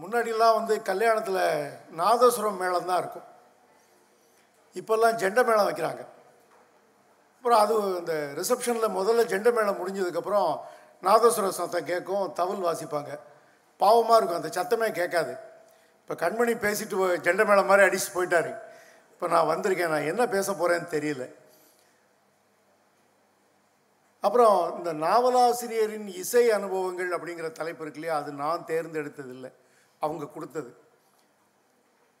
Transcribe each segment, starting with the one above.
முன்னாடிலாம் வந்து கல்யாணத்தில் நாதஸ்வரம் மேளம் தான் இருக்கும். இப்போல்லாம் ஜெண்ட மேளம் வைக்கிறாங்க. அப்புறம் அது இந்த ரிசப்ஷனில் முதல்ல ஜெண்ட மேளம் முடிஞ்சதுக்கப்புறம் நாதஸ்வர சத்தம் கேட்கும் தவில் வாசிப்பாங்க. பாவமாக இருக்கும் அந்த சத்தமே கேட்காது. இப்போ கண்மணி பேசிட்டு ஜெண்ட மேளம் மாதிரி அடிச்சு போயிட்டாரு. இப்போ நான் வந்திருக்கேன் நான் என்ன பேச போகிறேன்னு தெரியல. அப்புறம் இந்த நாவலாசிரியரின் இசை அனுபவங்கள் அப்படிங்கிற தலைப்பு இருக்கு இல்லையா அது நான் தேர்ந்தெடுத்ததில்லை. அவங்க கொடுத்தது.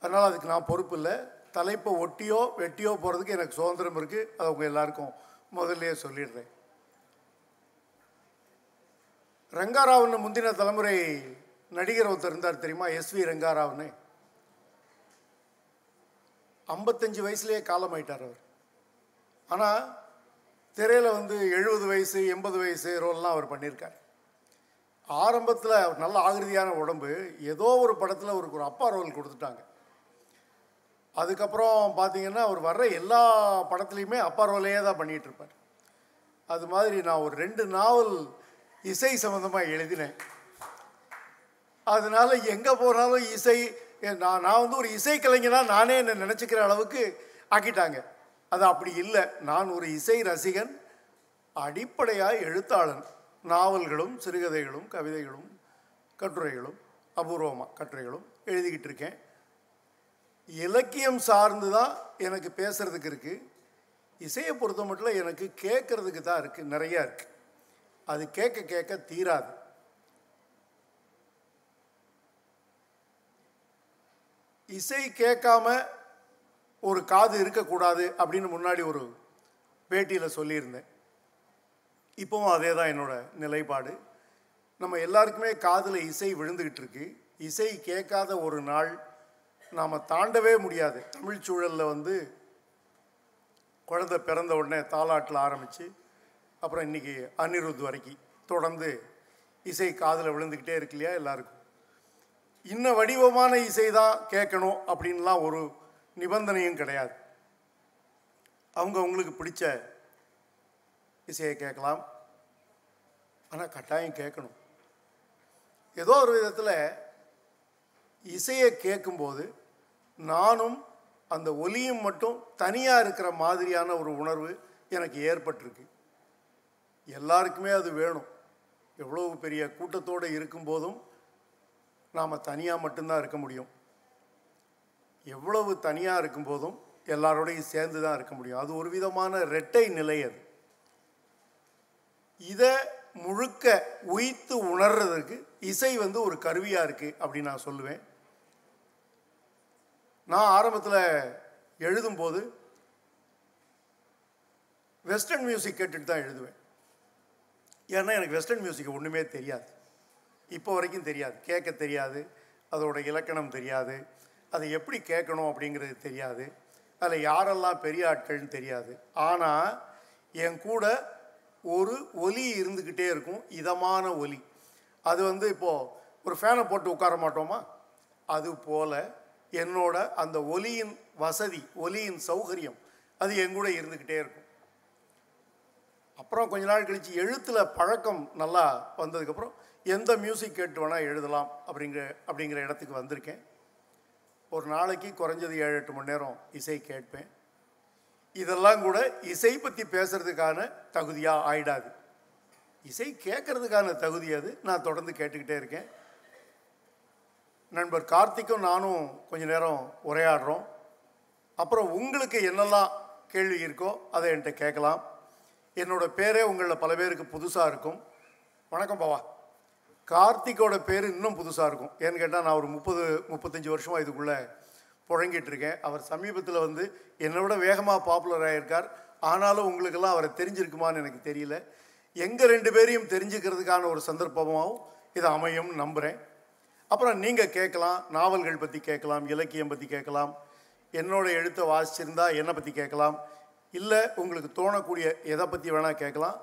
அதனால் அதுக்கு நான் பொறுப்பு இல்லை. தலைப்பை ஒட்டியோ வெட்டியோ போகிறதுக்கு எனக்கு சுதந்திரம் இருக்குது அது அவங்க எல்லாருக்கும் முதல்லையே சொல்லிடுறேன். ரங்காராவுன்னு முந்தின தலைமுறை நடிகர் ஒருத்தர் இருந்தார் தெரியுமா? எஸ்வி ரங்காராவுன்னு ஐம்பத்தஞ்சு வயசுலேயே காலமாயிட்டார் அவர். ஆனால் திரையில் வந்து எழுபது வயசு எண்பது வயசு ரோல்லாம் அவர் பண்ணியிருக்கார். ஆரம்பத்தில் அவர் நல்ல ஆகிருதியான உடம்பு ஏதோ ஒரு படத்தில் அவருக்கு ஒரு அப்பா ரோல் கொடுத்துட்டாங்க. அதுக்கப்புறம் பார்த்தீங்கன்னா அவர் வர்ற எல்லா படத்துலையுமே அப்பா ரோலையே தான் பண்ணிகிட்ருப்பார் அது மாதிரி நான் ஒரு ரெண்டு நாவல் இசை சம்மந்தமாக எழுதினேன். அதனால எங்கே போனாலும் இசை நான் நான் வந்து ஒரு இசைக்கலைஞனாக நானே என்னை நினச்சிக்கிற அளவுக்கு ஆக்கிட்டாங்க. அது அப்படி இல்லை. நான் ஒரு இசை ரசிகன் அடிப்படையாக எழுத்தாளன். நாவல்களும் சிறுகதைகளும் கவிதைகளும் கட்டுரைகளும் அபூர்வமாக கட்டுரைகளும் எழுதிக்கிட்டு இருக்கேன். இலக்கியம் சார்ந்து தான் எனக்கு பேசுகிறதுக்கு இருக்குது இசையை பொறுத்த மட்டும் எனக்கு கேட்கறதுக்கு தான் இருக்குது நிறையா இருக்குது அது கேட்க கேட்க தீராது. இசை கேட்காம ஒரு காது இருக்கக்கூடாது அப்படின்னு முன்னாடி ஒரு பேட்டியில் சொல்லியிருந்தேன். இப்போவும் அதே தான் என்னோட நிலைப்பாடு. நம்ம எல்லாருக்குமே காதில் இசை விழுந்துக்கிட்டு இருக்கு. இசை கேட்காத ஒரு நாள் நாம் தாண்டவே முடியாது. தமிழ் சூழலில் வந்து குழந்தை பிறந்த உடனே தாலாட்டில் ஆரம்பித்து அப்புறம் இன்றைக்கி அனிருத் வரைக்கும் தொடர்ந்து இசை காதில் விழுந்துக்கிட்டே இருக்கு இல்லையா எல்லாருக்கும். இன்ன வடிவமான இசை தான் கேட்கணும் அப்படின்லாம் ஒரு நிபந்தனையும் கிடையாது. அவங்க அவங்களுக்கு பிடிச்ச இசையை கேட்கலாம். ஆனால் கட்டாயம் கேட்கணும். ஏதோ ஒரு விதத்தில் இசையை கேட்கும்போது நானும் அந்த ஒலியும் மட்டும் தனியாக இருக்கிற மாதிரியான ஒரு உணர்வு எனக்கு ஏற்பட்டிருக்கு. எல்லாருக்குமே அது வேணும். எவ்வளோ பெரிய கூட்டத்தோடு இருக்கும்போதும் நாம் தனியாக மட்டும்தான் இருக்க முடியும். எவ்வளவு தனியாக இருக்கும்போதும் எல்லாரோடையும் சேர்ந்து தான் இருக்க முடியும். அது ஒரு விதமான ரெட்டை நிலை அது. இதை முழுக்க உய்த்து உணர்றதுக்கு இசை வந்து ஒரு கருவியாக இருக்குது அப்படின்னு நான் சொல்லுவேன். நான் ஆரம்பத்தில் எழுதும்போது வெஸ்டர்ன் மியூசிக் கேட்டுட்டு தான் எழுதுவேன். ஏன்னா எனக்கு வெஸ்டர்ன் மியூசிக் ஒன்றுமே தெரியாது. இப்போ வரைக்கும் தெரியாது. கேட்க தெரியாது. அதோட இலக்கணம் தெரியாது. அதை எப்படி கேட்கணும் அப்படிங்கிறது தெரியாது. அதில் யாரெல்லாம் பெரிய ஆட்கள்னு தெரியாது. ஆனால் என் கூட ஒரு ஒலி இருந்துக்கிட்டே இருக்கும். இதமான ஒலி. அது வந்து இப்போது ஒரு ஃபேனை போட்டு உட்கார மாட்டோமா? அது போல் என்னோட அந்த ஒலியின் வசதி ஒலியின் சௌகரியம் அது என் கூட இருந்துக்கிட்டே இருக்கும். அப்புறம் கொஞ்ச நாள் கழித்து எழுத்தில் பழக்கம் நல்லா வந்ததுக்கப்புறம் எந்த மியூசிக் கேட்டு வேணால் எழுதலாம் அப்படிங்கிற அப்படிங்கிற இடத்துக்கு வந்திருக்கேன். ஒரு நாளைக்கு குறைஞ்சது ஏழு எட்டு மணி நேரம் இசை கேட்பேன். இதெல்லாம் கூட இசை பற்றி பேசுகிறதுக்கான தகுதியாக ஆயிடாது. இசை கேட்கறதுக்கான தகுதி அது. நான் தொடர்ந்து கேட்டுக்கிட்டே இருக்கேன். நண்பர் கார்த்திக்கும் நானும் கொஞ்ச நேரம் உரையாடுறோம். அப்புறம் உங்களுக்கு என்னெல்லாம் கேள்வி இருக்கோ அதை என்கிட்ட கேட்கலாம். என்னோட பேரே உங்களில் பல பேருக்கு புதுசாக இருக்கும். வணக்கம் பாவா. கார்த்திக்கோட பேர் இன்னும் புதுசாக இருக்கும். ஏன்னு கேட்டால் நான் ஒரு முப்பது முப்பத்தஞ்சு வருஷமாக இதுக்குள்ளே புழங்கிட்டு இருக்கேன். அவர் சமீபத்தில் வந்து என்னை விட வேகமாக பாப்புலர் ஆகியிருக்கார் ஆனாலும் உங்களுக்கெல்லாம் அவரை தெரிஞ்சிருக்குமான்னு எனக்கு தெரியல. எங்கள் ரெண்டு பேரையும் தெரிஞ்சுக்கிறதுக்கான ஒரு சந்தர்ப்பமாகவும் இது அமையும் நம்புகிறேன் அப்புறம் நீங்கள் கேட்கலாம் நாவல்கள் பற்றி கேட்கலாம் இலக்கியம் பற்றி கேட்கலாம் என்னோட எழுத்தை வாசிச்சிருந்தா என்னை பற்றி கேட்கலாம் இல்லை உங்களுக்கு தோணக்கூடிய எதை பற்றி வேணால் கேட்கலாம்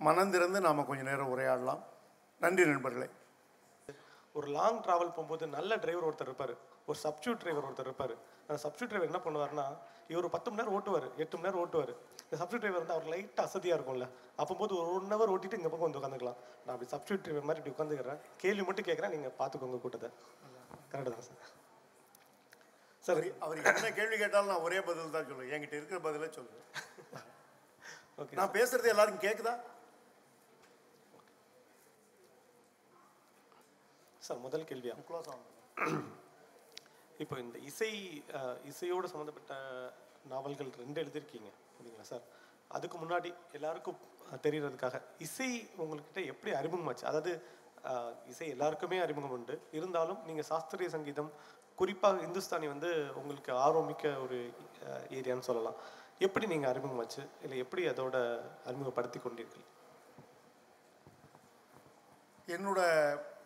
மனந்திறந்து நாம் கொஞ்சம் நேரம் உரையாடலாம். நன்றி நண்பர்களே. ஒரு லாங் டிராவல் போகும்போது நல்ல டிரைவர் ஒருத்தர் இருப்பார். ஒரு சப்ஸ்டியூட் டிரைவர் ஒருத்தர் இருப்பார். அந்த சப்ஸ்டியூட் டிரைவர் என்ன பண்ணுவாருன்னா இவர் பத்து மணி நேரம் ஓட்டுவார். எட்டு மணி நேரம் ஓட்டுவார். இந்த சப்ஸ்டியூட் டிரைவர் வந்து அவர் லைட்டாக அசதியாக இருக்கும்ல. அப்போது ஒரு ஒன் ஹவர் ஓட்டிட்டு இங்கே பக்கம் வந்து உட்காந்துக்கலாம் நான் அப்படி சப்ஸ்டியூட் டிரைவர் மாதிரி இப்படி உட்காந்துக்கிறேன் கேள்வி மட்டும் கேட்குறேன். நீங்கள் பார்த்துக்கோங்க கூட்டத்தை. கரெக்டு தான் சார் சார் அவர் என்ன கேள்வி கேட்டாலும் நான் ஒரே பதில் தான் சொல்லுவேன். என்கிட்ட இருக்கிற பதிலே சொல்லுவேன். ஓகே நான் பேசுறது எல்லாருக்கும் கேட்குதா சார் முதல் கேள்வியா? இப்போ இந்த இசை இசையோடு சம்மந்தப்பட்ட நாவல்கள் ரெண்டு எழுதியிருக்கீங்க சரிங்களா சார்? அதுக்கு முன்னாடி எல்லாருக்கும் தெரிகிறதுக்காக தெரியறதுக்காக இசை உங்கள்கிட்ட எப்படி அறிமுகமாச்சு? அதாவது இசை எல்லாருக்குமே அறிமுகம் உண்டு. இருந்தாலும் நீங்கள் சாஸ்திரிய சங்கீதம் குறிப்பாக இந்துஸ்தானி வந்து உங்களுக்கு ஆர்வமிக்க ஒரு ஏரியான்னு சொல்லலாம். எப்படி நீங்கள் அறிமுகமாச்சு? இல்லை எப்படி அதோட அறிமுகப்படுத்தி கொண்டீர்கள்? என்னோட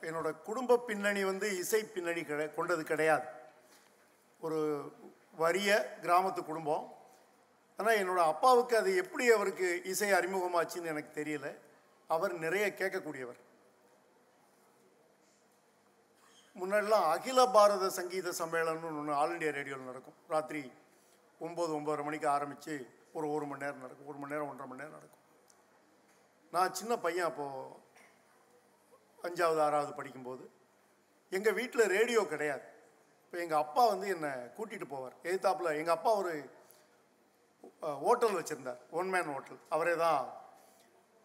என்னோட குடும்ப பின்னணி வந்து இசை பின்னணி கிடை கொண்டது கிடையாது. ஒரு வறிய கிராமத்து குடும்பம். ஆனால் என்னோடய அப்பாவுக்கு அது எப்படி அவருக்கு இசை அறிமுகமாச்சுன்னு எனக்கு தெரியல. அவர் நிறைய கேட்கக்கூடியவர். முன்னாடிலாம் அகில பாரத சங்கீத சம்மேளனம்னு ஒன்று ஆல் இண்டியா ரேடியோவில் நடக்கும். ராத்திரி ஒம்பது ஒம்பதரை மணிக்கு ஆரம்பித்து ஒரு ஒரு மணி நேரம் நடக்கும். ஒரு மணி நேரம் ஒன்றரை மணி நேரம் நடக்கும். நான் சின்ன பையன் அப்போது அஞ்சாவது ஆறாவது படிக்கும்போது எங்கள் வீட்டில் ரேடியோ கிடையாது. இப்போ எங்கள் அப்பா வந்து என்னை கூட்டிகிட்டு போவார். எதிர்த்தாப்பில் எங்கள் அப்பா ஒரு ஹோட்டல் வச்சுருந்தார். ஒன் மேன் ஹோட்டல் அவரே தான்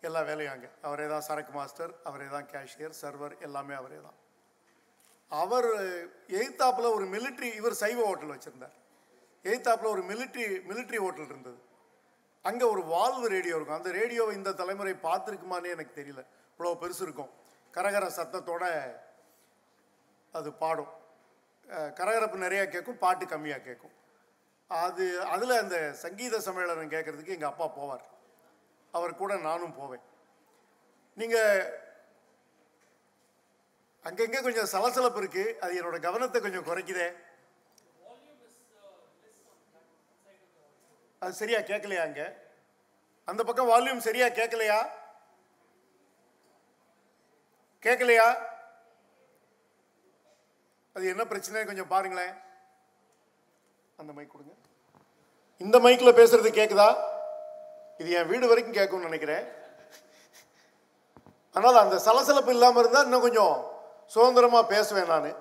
எல்லா வேலையும் அங்கே. அவரே தான் சரக்கு மாஸ்டர் அவரே தான் கேஷியர் சர்வர் எல்லாமே அவரே தான். அவர் எயித்தாப்பில் ஒரு மிலிட்ரி இவர் சைவ ஹோட்டல் வச்சுருந்தார். எயித்தாப்பில் ஒரு மிலிட்ரி மிலிட்ரி ஹோட்டல் இருந்தது. அங்கே ஒரு வால்வு ரேடியோ இருக்கும். அந்த ரேடியோவை இந்த தலைமுறை பார்த்துருக்குமானே எனக்கு தெரியல. இவ்வளோ பெருசு இருக்கும். கரகர சத்தத்தோடு அது பாடும். கரகரப்பு நிறையா கேட்கும் பாட்டு கம்மியாக கேட்கும் அது அதில் அந்த சங்கீத சம்மேளனம் கேட்குறதுக்கு எங்கள் அப்பா போவார். அவர் கூட நானும் போவேன். நீங்கள் அங்கங்கே கொஞ்சம் சலசலப்பு இருக்குது அது என்னோட கவனத்தை கொஞ்சம் குறைக்குதே. அது சரியாக கேட்கலையா அங்கே? அந்த பக்கம் வால்யூம் சரியாக கேட்கலையா கேட்கலையா அது என்ன பிரச்சனை கொஞ்சம் பாருங்களேன். அந்த மைக் கொடுங்க. இந்த மைக்கில் பேசுறது கேட்குதா இது என் வீடு வரைக்கும் கேட்கும்னு நினைக்கிறேன். ஆனால் அந்த சலசலப்பு இல்லாமல் இருந்தால் இன்னும் கொஞ்சம் சுதந்திரமாக பேசுவேன் நான்.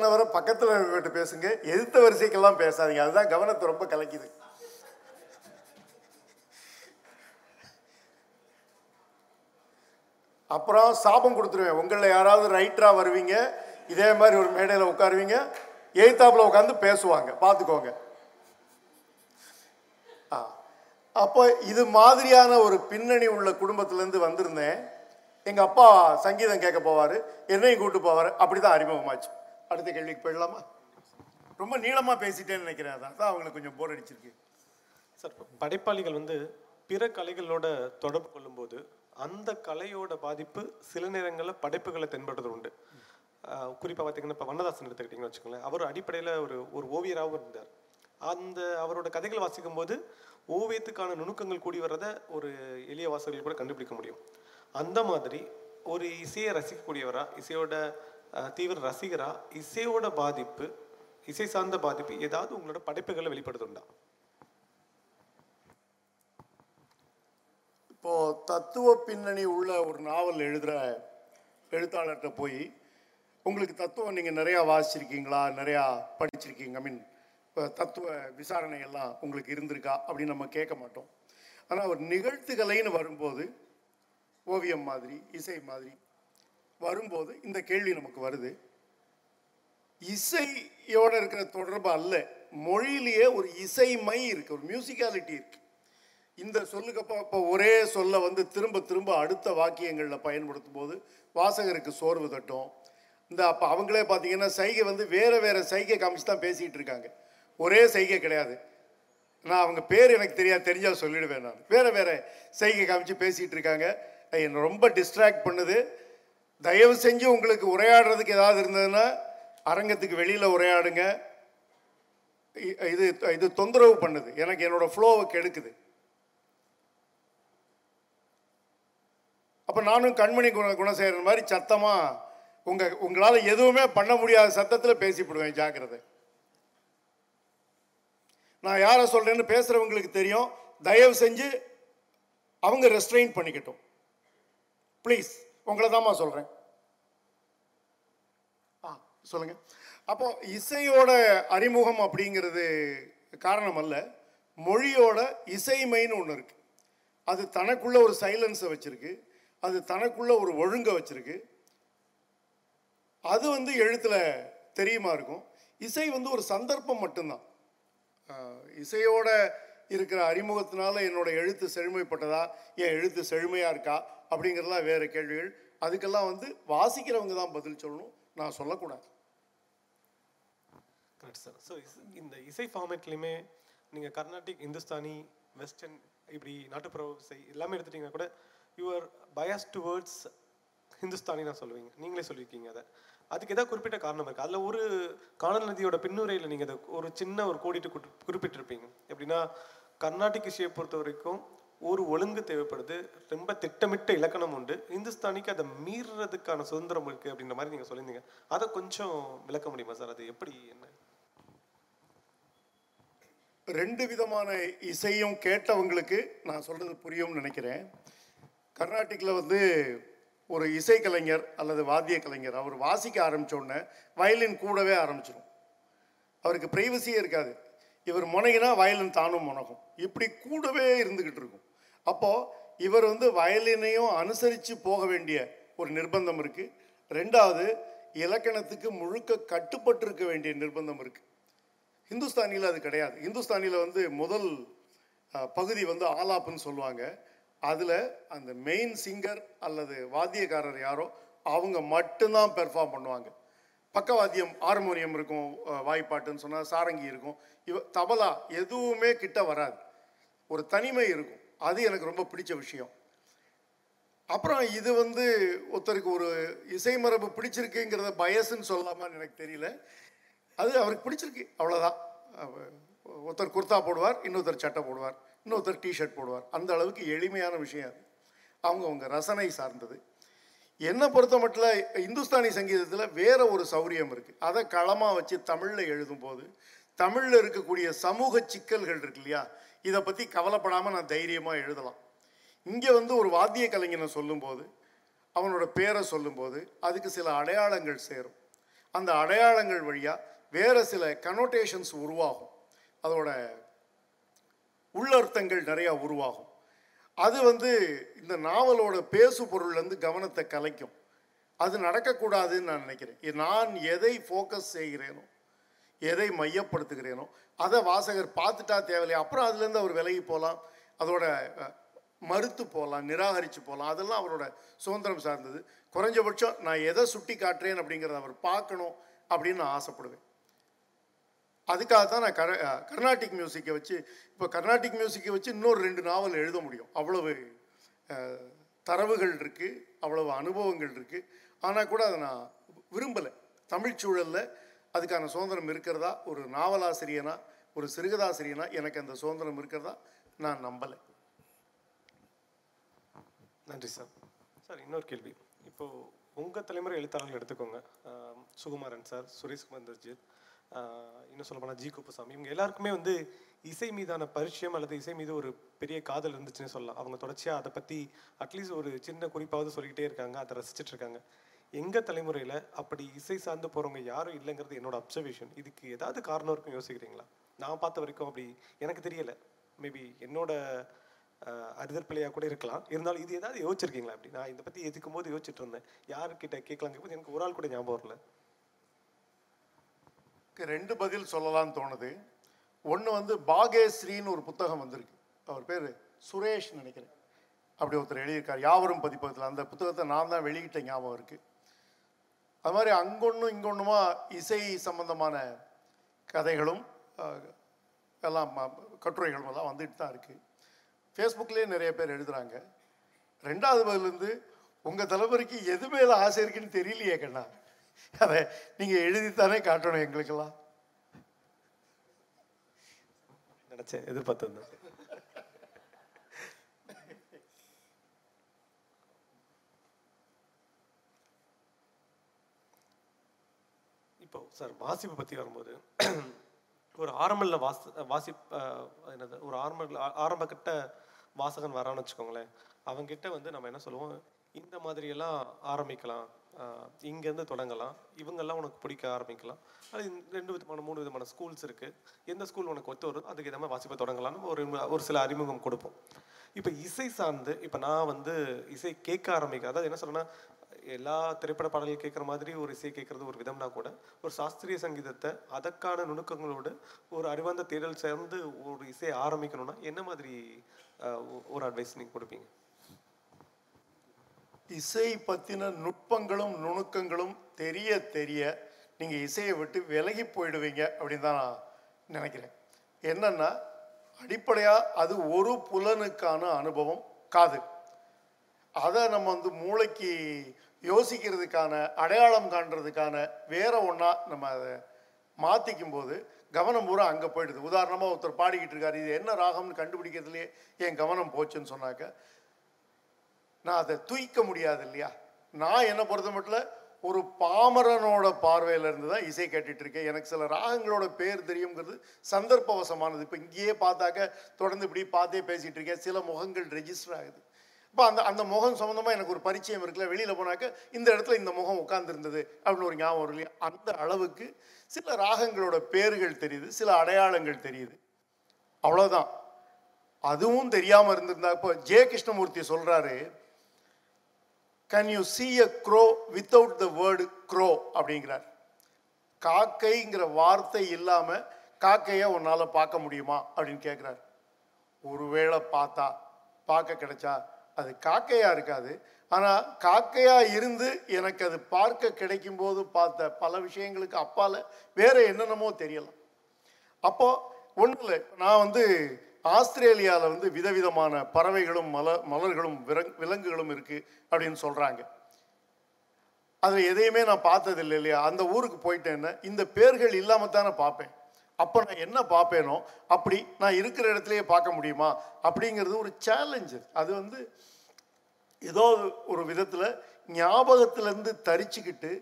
சொன்னவரை பக்கத்தில் இருக்கட்டு பேசுங்க. எதிர்த்த வரிசைக்கெல்லாம் பேசாதீங்க. அதுதான் கவனத்தை ரொம்ப கலக்குது. அப்புறம் சாபம் கொடுத்துருவேன். உங்களில் யாராவது ரைட்டராக வருவீங்க. இதே மாதிரி ஒரு மேடையில் உட்காருவீங்க. எய்த்தாப்பில் உட்காந்து பேசுவாங்க. பார்த்துக்கோங்க. ஆ. அப்போ இது மாதிரியான ஒரு பின்னணி உள்ள குடும்பத்துலேருந்து வந்திருந்தேன். எங்கள் அப்பா சங்கீதம் கேட்க போவார். என்னையும் கூப்பிட்டு போவார். அப்படி தான் அறிமுகமாச்சு. அடுத்த கேள்விக்கு போயிடலாமா? ரொம்ப நீளமாக பேசிட்டேன்னு நினைக்கிறேன். அதான் அதான் அவங்களுக்கு கொஞ்சம் போர் அடிச்சிருக்கு. சார் படைப்பாளிகள் வந்து பிற கலைகளோட தொடர்பு கொள்ளும்போது அந்த கலையோட பாதிப்பு சில நேரங்களில் படைப்புகளை தென்படுறது உண்டு. குறிப்பாக பார்த்தீங்கன்னா இப்போ வண்ணதாசன் எடுத்துக்கிட்டிங்கன்னு வச்சுக்கோங்களேன். அவர் அடிப்படையில் ஒரு ஒரு ஓவியராகவும் இருந்தார். அந்த அவரோட கதைகள் வாசிக்கும் போது ஓவியத்துக்கான நுணுக்கங்கள் கூடி வர்றதை ஒரு எளிய வாசகர்கள் கூட கண்டுபிடிக்க முடியும். அந்த மாதிரி ஒரு இசையை ரசிக்கக்கூடியவராக இசையோட தீவிர ரசிகரா? இசையோட பாதிப்பு இசை சார்ந்த பாதிப்பு ஏதாவது உங்களோட படைப்புகளை வெளிப்படுத்துண்டா இப்போ தத்துவ பின்னணி உள்ள ஒரு நாவல் எழுதுகிற எழுத்தாளர்கிட்ட போய் உங்களுக்கு தத்துவம் நீங்கள் நிறையா வாசிச்சிருக்கீங்களா? நிறையா படிச்சிருக்கீங்க? ஐ மீன் இப்போ தத்துவ விசாரணை எல்லாம் உங்களுக்கு இருந்திருக்கா? அப்படின்னு நம்ம கேட்க மாட்டோம். ஆனால் ஒரு நிகழ்த்துகலைன்னு வரும்போது ஓவியம் மாதிரி இசை மாதிரி வரும்போது இந்த கேள்வி நமக்கு வருது. இசையோட இருக்கிற தொடர்பு அல்ல. மொழியிலேயே ஒரு இசைமை இருக்கு ஒரு மியூசிக்காலிட்டி இருக்கு. இந்த சொல்லுக்கு அப்போ இப்போ ஒரே சொல்ல வந்து திரும்ப திரும்ப அடுத்த வாக்கியங்களில் பயன்படுத்தும் போது வாசகருக்கு சோர்வு தட்டும். இந்த அப்போ அவங்களே பார்த்தீங்கன்னா சைகை வந்து வேறு வேறு சைகை காமிச்சு தான் பேசிகிட்டு இருக்காங்க. ஒரே சைகை கிடையாது. நான் அவங்க பேர் எனக்கு தெரியாது தெரிஞ்சால் சொல்லிடுவேன் நான். வேறு வேறு சைகை காமிச்சு பேசிகிட்டு இருக்காங்க. என்னை ரொம்ப டிஸ்ட்ராக்ட் பண்ணுது. தயவு செஞ்சு உங்களுக்கு உரையாடுறதுக்கு ஏதாவது இருந்ததுன்னா அரங்கத்துக்கு வெளியில் உரையாடுங்க. இது இது தொந்தரவு பண்ணுது. எனக்கு என்னோட ஃப்ளோவை கெடுக்குது. அப்போ நானும் கண்மணி குண குணசேகரன் மாதிரி சத்தமாக உங்கள் உங்களால் எதுவுமே பண்ண முடியாத சத்தத்தில் பேசிவிடுவேன் ஜாக்கிரதை. நான் யாரை சொல்கிறேன்னு பேசுகிறவங்களுக்கு தெரியும். தயவு செஞ்சு அவங்க ரெஸ்ட்ரெயின் பண்ணிக்கட்டும். ப்ளீஸ் உங்களை தாம்மா சொல்கிறேன் ஆ சொல்லுங்க. அப்போ இசையோட அறிமுகம் அப்படிங்கிறது காரணம் அல்ல மொழியோட இசைமைன்னு ஒன்று இருக்கு. அது தனக்குள்ள ஒரு சைலன்ஸை வச்சிருக்கு. அது தனக்குள்ள ஒரு ஒழுங்கை வச்சிருக்கு. அது வந்து எழுத்துல தெரியுமா இருக்கும். இசை வந்து ஒரு சந்தர்ப்பம் மட்டும்தான். இசையோட இருக்கிற அறிமுகத்தினால என்னோட எழுத்து செழுமைப்பட்டதா? என் எழுத்து செழுமையாக இருக்கா? அப்படிங்கிறதெல்லாம் வேறு கேள்விகள். அதுக்கெல்லாம் வந்து வாசிக்கிறவங்க தான் பதில் சொல்லணும். நான் சொல்லக்கூடாது. கரெக்ட் சார் ஸோ இந்த இசை ஃபார்மேட்லையுமே நீங்கள் கர்நாடிக் இந்துஸ்தானி வெஸ்டர்ன் இப்படி நாட்டுப்புற இசை எல்லாமே எடுத்துட்டீங்கன்னா கூட யுவர் பயஸ் டுவர்ட்ஸ் ஹிந்துஸ்தானி நான் சொல்லுவீங்க. நீங்களே சொல்லியிருக்கீங்க அதை. அதுக்கு ஏதாவது குறிப்பிட்ட காரணம் இருக்குது அதில் ஒரு காணல் நதியோட பின்னுரையில் நீங்கள் அதை ஒரு சின்ன ஒரு கோடிட்டு குறிப்பிட்டிருப்பீங்க. எப்படின்னா கர்நாடிக் இசையை பொறுத்த வரைக்கும் ஒரு ஒழுங்கு தேவைப்படுது. ரொம்ப திட்டமிட்ட இலக்கணம் உண்டு. இந்துஸ்தானிக்கு அதை மீறுறதுக்கான சுதந்திரம் இருக்குது அப்படின்ற மாதிரி நீங்கள் சொல்லியிருந்தீங்க. அதை கொஞ்சம் விளக்க முடியுமா சார்? அது எப்படி என்ன? ரெண்டு விதமான இசையும் கேட்டவங்களுக்கு நான் சொல்றது புரியும்னு நினைக்கிறேன். கர்நாட்டிக்கில் வந்து ஒரு இசைக்கலைஞர் அல்லது வாத்திய கலைஞர் அவர் வாசிக்க ஆரம்பிச்ச உடனே வயலின் கூடவே ஆரம்பிச்சிடும் அவருக்கு பிரைவசியே இருக்காது. இவர் முனைகினா வயலின் தானும் முனகும். இப்படி கூடவே இருந்துக்கிட்டு இருக்கும். அப்போது இவர் வந்து வயலினையும் அனுசரித்து போக வேண்டிய ஒரு நிர்பந்தம் இருக்குது ரெண்டாவது இலக்கணத்துக்கு முழுக்க கட்டுப்பட்டிருக்க வேண்டிய நிர்பந்தம் இருக்குது ஹிந்துஸ்தானியில் அது கிடையாது. ஹிந்துஸ்தானியில் வந்து முதல் பகுதி வந்து ஆலாப்புன்னு சொல்லுவாங்க. அதில் அந்த மெயின் சிங்கர் அல்லது வாத்தியக்காரர் யாரோ அவங்க மட்டும்தான் பெர்ஃபார்ம் பண்ணுவாங்க. பக்கவாத்தியம் ஹார்மோனியம் இருக்கும் வாய்ப்பாட்டுன்னு சொன்னால் சாரங்கி இருக்கும். இவ தபலா எதுவுமே கிட்ட வராது. ஒரு தனிமை இருக்கும். அது எனக்கு ரொம்ப பிடிச்ச விஷயம். அப்புறம் இது வந்து ஒருத்தருக்கு ஒரு இசை மரபு பிடிச்சிருக்குங்கிறத பயசுன்னு சொல்லலாமான்னு எனக்கு தெரியல. அது அவருக்கு பிடிச்சிருக்கு. அவ்வளோதான் ஒருத்தர் குர்தா போடுவார் இன்னொருத்தர் சட்டை போடுவார் இன்னொருத்தர் டிஷர்ட் போடுவார். அந்த அளவுக்கு எளிமையான விஷயம் அது. அவங்கவுங்க ரசனை சார்ந்தது. என்னை பொறுத்த மட்டும் இந்துஸ்தானி சங்கீதத்தில் வேற ஒரு சௌரியம் இருக்குது அதை களமாக வச்சு தமிழில் எழுதும்போது தமிழில் இருக்கக்கூடிய சமூக சிக்கல்கள் இருக்கு இல்லையா? இதை பற்றி கவலைப்படாமல் நான் தைரியமாக எழுதலாம். இங்கே வந்து ஒரு வாத்திய கலைஞனை சொல்லும்போது அவனோட பேரை சொல்லும்போது அதுக்கு சில அடையாளங்கள் சேரும். அந்த அடையாளங்கள் வழியாக வேறு சில கனோட்டேஷன்ஸ் உருவாகும். அதோட உள்ளர்த்தங்கள் நிறையா உருவாகும். அது வந்து இந்த நாவலோட பேசு பொருள்லேருந்து கவனத்தை கலைக்கும். அது நடக்கக்கூடாதுன்னு நான் நினைக்கிறேன். நான் எதை ஃபோக்கஸ் செய்கிறேனோ எதை மையப்படுத்துகிறேனோ அதை வாசகர் பார்த்துட்டா தேவையில்லை. அப்புறம் அதுலேருந்து அவர் விலகி போகலாம். அதோட மறுத்து போகலாம் நிராகரித்து போகலாம். அதெல்லாம் அவரோட சுதந்திரம் சார்ந்தது. குறைஞ்சபட்சம் நான் எதை சுட்டி காட்டுறேன் அப்படிங்கிறத அவர் பார்க்கணும் அப்படின்னு நான் ஆசைப்படுவேன். அதுக்காக தான் நான் கர கர்நாட்டிக் கர்நாடிக் மியூசிக்கை வச்சு இப்போ கர்நாடிக் மியூசிக்கை வச்சு இன்னொரு ரெண்டு நாவல் எழுத முடியும். அவ்வளவு தரவுகள் இருக்குது அவ்வளவு அனுபவங்கள் இருக்குது ஆனால் கூட அதை நான் விரும்பலை. தமிழ் சூழலில் அதுக்கான சுதந்திரம் இருக்கிறதா ஒரு நாவலாசிரியனா ஒரு சிறுகதாசிரியனா எனக்கு அந்த சுதந்திரம் இருக்கிறதா நான் நம்பலை. நன்றி சார். சார் இன்னொரு கேள்வி. இப்போது உங்கள் தலைமுறை எழுத்தாளர்கள் எடுத்துக்கோங்க. சுகுமாரன் சார் சுரேஷ் குமந்தர்ஜித் இன்னும் சொல்ல போனால் ஜி குப்புசாமி. இவங்க எல்லாருக்குமே வந்து இசை மீதான பரிச்சயம் அல்லது இசை மீது ஒரு பெரிய காதல் இருந்துச்சுன்னு சொல்லலாம். அவங்க தொடர்ச்சியாக அதை பற்றி அட்லீஸ்ட் ஒரு சின்ன குறிப்பாவது சொல்லிக்கிட்டே இருக்காங்க. அதை ரசிச்சிட்டு இருக்காங்க. எங்கள் தலைமுறையில் அப்படி இசை சார்ந்து போகிறவங்க யாரும் இல்லைங்கிறது என்னோட அப்சர்வேஷன் இதுக்கு ஏதாவது காரணம் இருக்கும் யோசிக்கிறீங்களா? நான் பார்த்த வரைக்கும் அப்படி எனக்கு தெரியலை. மேபி என்னோட அஹ் அறிதல் பிள்ளையாக கூட இருக்கலாம். இருந்தாலும் இது ஏதாவது யோசிச்சிருக்கீங்களா? அப்படி நான் இதை பற்றி எதுக்கும் போது யோசிச்சுட்டு இருந்தேன். யாருக்கிட்ட கேட்கலாம் போது எனக்கு ஒரு ஆள் கூட ஞாபகம் வரல. ரெண்டு பதில் சொல்லலாம்னு தோணுது. ஒன்று வந்து பாகேஸ்ரீன்னு ஒரு புத்தகம் வந்திருக்கு. அவர் பேர் சுரேஷ் நினைக்கிறேன். அப்படி ஒருத்தர் எழுதியிருக்கார். யாவரும் பதிப்பகத்தில். அந்த புத்தகத்தை நான் தான் வெளியிட்ட ஞாபகம் இருக்குது அது மாதிரி அங்கொன்றும் இங்கொன்றுமா இசை சம்பந்தமான கதைகளும் எல்லாம் கட்டுரைகளும் எல்லாம் வந்துட்டு தான் இருக்குது ஃபேஸ்புக்லேயே நிறைய பேர் எழுதுகிறாங்க ரெண்டாவது பதிலிருந்து உங்கள் தலைவருக்கு எது மேலே ஆசை இருக்குன்னு தெரியலையே கண்ணா. அதை நீங்கள் எழுதித்தானே காட்டணும் எங்களுக்கெல்லாம். நினைச்சேன் எதிர்பார்த்திருந்தேன். இப்போ சார் வாசிப்பு பற்றி வரும்போது ஒரு ஆரம்பல வாச வாசி அஹ், என்னது ஒரு ஆரம்ப ஆரம்ப கட்ட வாசகன் வரான்னு வச்சுக்கோங்களேன். அவங்ககிட்ட வந்து நம்ம என்ன சொல்லுவோம் இந்த மாதிரியெல்லாம் ஆரம்பிக்கலாம். இங்கேருந்து தொடங்கலாம். இவங்கெல்லாம் உனக்கு பிடிக்க ஆரம்பிக்கலாம். அது ரெண்டு விதமான மூணு விதமான ஸ்கூல்ஸ் இருக்குது எந்த ஸ்கூல் உனக்கு ஒத்து வருதோ அதுக்கு ஏற்ற மாதிரி வாசிப்பை தொடங்கலாம்னு ஒரு ஒரு சில அறிமுகம் கொடுப்போம். இப்போ இசை சார்ந்து இப்போ நான் வந்து இசை கேட்க ஆரம்பிக்க அதாவது என்ன சொல்றேன்னா எல்லா திரைப்பட பாடல்கள் கேட்குற மாதிரி ஒரு இசை கேட்குறது ஒரு விதம்னா கூட ஒரு சாஸ்திரிய சங்கீதத்தை அதற்கான நுணுக்கங்களோடு ஒரு அறிவார்ந்த தேடல் சேர்ந்து ஒரு இசையை ஆரம்பிக்கணும்னா என்ன மாதிரி ஒரு அட்வைஸ் நீங்கள் கொடுப்பீங்க? இசை பற்றின நுட்பங்களும் நுணுக்கங்களும் தெரிய தெரிய நீங்கள் இசையை விட்டு விலகி போயிடுவீங்க அப்படின்னு தான் நான் நினைக்கிறேன். என்னென்னா அடிப்படையாக அது ஒரு புலனுக்கான அனுபவம் காது. அதை நம்ம வந்து மூளைக்கு யோசிக்கிறதுக்கான அடையாளம் காண்றதுக்கான வேற ஒன்றா நம்ம அதை மாற்றிக்கும் போது கவனம் பூரா அங்கே போயிடுது. உதாரணமாக ஒருத்தர் பாடிக்கிட்டு இருக்காரு இது என்ன ராகம்னு கண்டுபிடிக்கிறதுலே என் கவனம் போச்சுன்னு சொன்னாக்க நான் அதை தூய்க்க முடியாது இல்லையா? நான் என்னை பொறுத்த மட்டும் ஒரு பாமரனோட பார்வையிலேருந்து தான் இசை கேட்டுட்டு இருக்கேன். எனக்கு சில ராகங்களோட பேர் தெரியுங்கிறது சந்தர்ப்பவசமானது. இப்போ இங்கேயே பார்த்தாக்க தொடர்ந்து இப்படி பார்த்தே பேசிகிட்டு இருக்கேன். சில முகங்கள் ரெஜிஸ்டர் ஆகுது. இப்போ அந்த அந்த முகம் சம்மந்தமாக எனக்கு ஒரு பரிச்சயம் இருக்குல்ல வெளியில் போனாக்க இந்த இடத்துல இந்த முகம் உட்காந்துருந்தது அப்படின்னு ஒரு ஞாபகம் வரும் இல்லையா? அந்த அளவுக்கு சில ராகங்களோட பேர்கள் தெரியுது சில அடையாளங்கள் தெரியுது. அவ்வளோதான் அதுவும் தெரியாமல் இருந்திருந்தா இப்போ ஜெய கிருஷ்ணமூர்த்தி சொல்கிறாரு can you see a crow without the word crow அப்படிங்கிறார். காக்கைங்கிற வார்த்தை இல்லாமல் காக்கையை உன்னால் பார்க்க முடியுமா? அப்படின்னு கேட்குறார் ஒருவேளை பார்த்தா பார்க்க கிடைச்சா அது காக்கையாக இருக்காது. ஆனால் காக்கையாக இருந்து எனக்கு அது பார்க்க கிடைக்கும் போது பார்த்த பல விஷயங்களுக்கு அப்பால் வேறு என்னென்னமோ தெரியலாம். அப்போது ஒன்றும் இல்லை நான் வந்து ஆஸ்திரேலியாவில் வந்து விதவிதமான பறவைகளும் மல மலர்களும் விலங் விலங்குகளும் இருக்குது அப்படின்னு சொல்கிறாங்க அதில் எதையுமே நான் பார்த்ததில்லை இல்லையா? அந்த ஊருக்கு போயிட்டேன்னா இந்த பேர்கள் இல்லாமல் தானே பார்ப்பேன். அப்போ நான் என்ன பார்ப்பேனோ அப்படி நான் இருக்கிற இடத்துலையே பார்க்க முடியுமா? அப்படிங்கிறது ஒரு சேலஞ்சு அது வந்து ஏதோ ஒரு விதத்தில் ஞாபகத்திலேருந்து தரிச்சுக்கிட்டு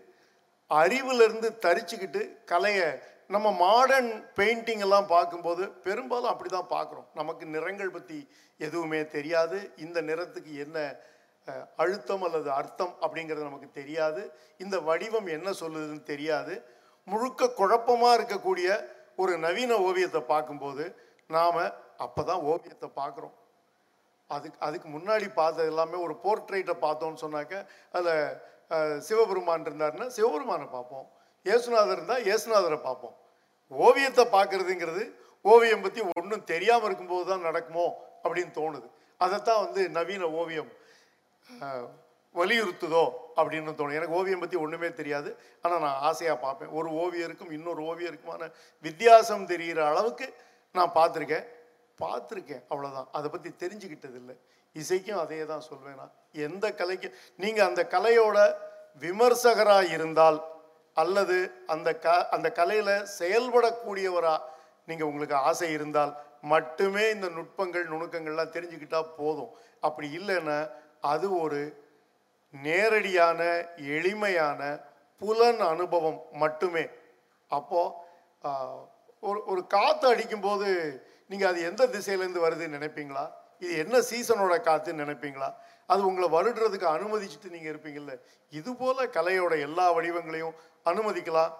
அறிவுலேருந்து தரிச்சுக்கிட்டு கலையை நம்ம மாடர்ன் பெயிண்டிங் எல்லாம் பார்க்கும்போது பெரும்பாலும் அப்படி தான் பார்க்குறோம். நமக்கு நிறங்கள் பற்றி எதுவுமே தெரியாது. இந்த நிறத்துக்கு என்ன அழுத்தம் அல்லது அர்த்தம் அப்படிங்கிறது நமக்கு தெரியாது. இந்த வடிவம் என்ன சொல்லுதுன்னு தெரியாது. முழுக்க குழப்பமாக இருக்கக்கூடிய ஒரு நவீன ஓவியத்தை பார்க்கும்போது நாம் அப்போ தான் ஓவியத்தை பார்க்குறோம். அதுக்கு அதுக்கு முன்னாடி பார்த்தது எல்லாமே ஒரு போர்ட்ரேட்டை பார்த்தோம்னு சொன்னாக்க அதில் சிவபெருமான் இருந்தாருன்னா சிவபெருமானை பார்ப்போம். இயேசுநாதர் இருந்தால் இயேசுநாதரை பார்ப்போம். ஓவியத்தை பார்க்கறதுங்கிறது ஓவியம் பற்றி ஒன்றும் தெரியாமல் இருக்கும்போது தான் நடக்குமோ அப்படின்னு தோணுது. அதைத்தான் வந்து நவீன ஓவியம் வலியுறுத்துதோ அப்படின்னு தோணும் எனக்கு ஓவியம் பற்றி ஒன்றுமே தெரியாது. ஆனால் நான் ஆசையாக பார்ப்பேன். ஒரு ஓவியருக்கும் இன்னொரு ஓவியருக்குமான வித்தியாசம் தெரிகிற அளவுக்கு நான் பார்த்துருக்கேன். பார்த்துருக்கேன் அவ்வளோதான் அதை பற்றி தெரிஞ்சுக்கிட்டது இல்லை இசைக்கும் அதே தான் சொல்வேன் நான். எந்த கலைக்கு நீங்கள் அந்த கலையோட விமர்சகராக இருந்தால் அல்லது அந்த க அந்த கலையில் செயல்படக்கூடியவராக நீங்கள் உங்களுக்கு ஆசை இருந்தால் மட்டுமே இந்த நுட்பங்கள் நுணுக்கங்கள்லாம் தெரிஞ்சுக்கிட்டால் போதும். அப்படி இல்லைன்னா அது ஒரு நேரடியான எளிமையான புலன் அனுபவம் மட்டுமே. அப்போது ஒரு ஒரு காற்று அடிக்கும்போது நீங்கள் அது எந்த திசையிலேருந்து வருதுன்னு நினைப்பீங்களா? இது என்ன சீசனோட காற்றுன்னு நினைப்பீங்களா? அது உங்களை வருடுறதுக்கு அனுமதிச்சுட்டு நீங்கள் இருப்பீங்கல்ல. இதுபோல் கலையோட எல்லா வடிவங்களையும் அனுமதிக்கலாம்.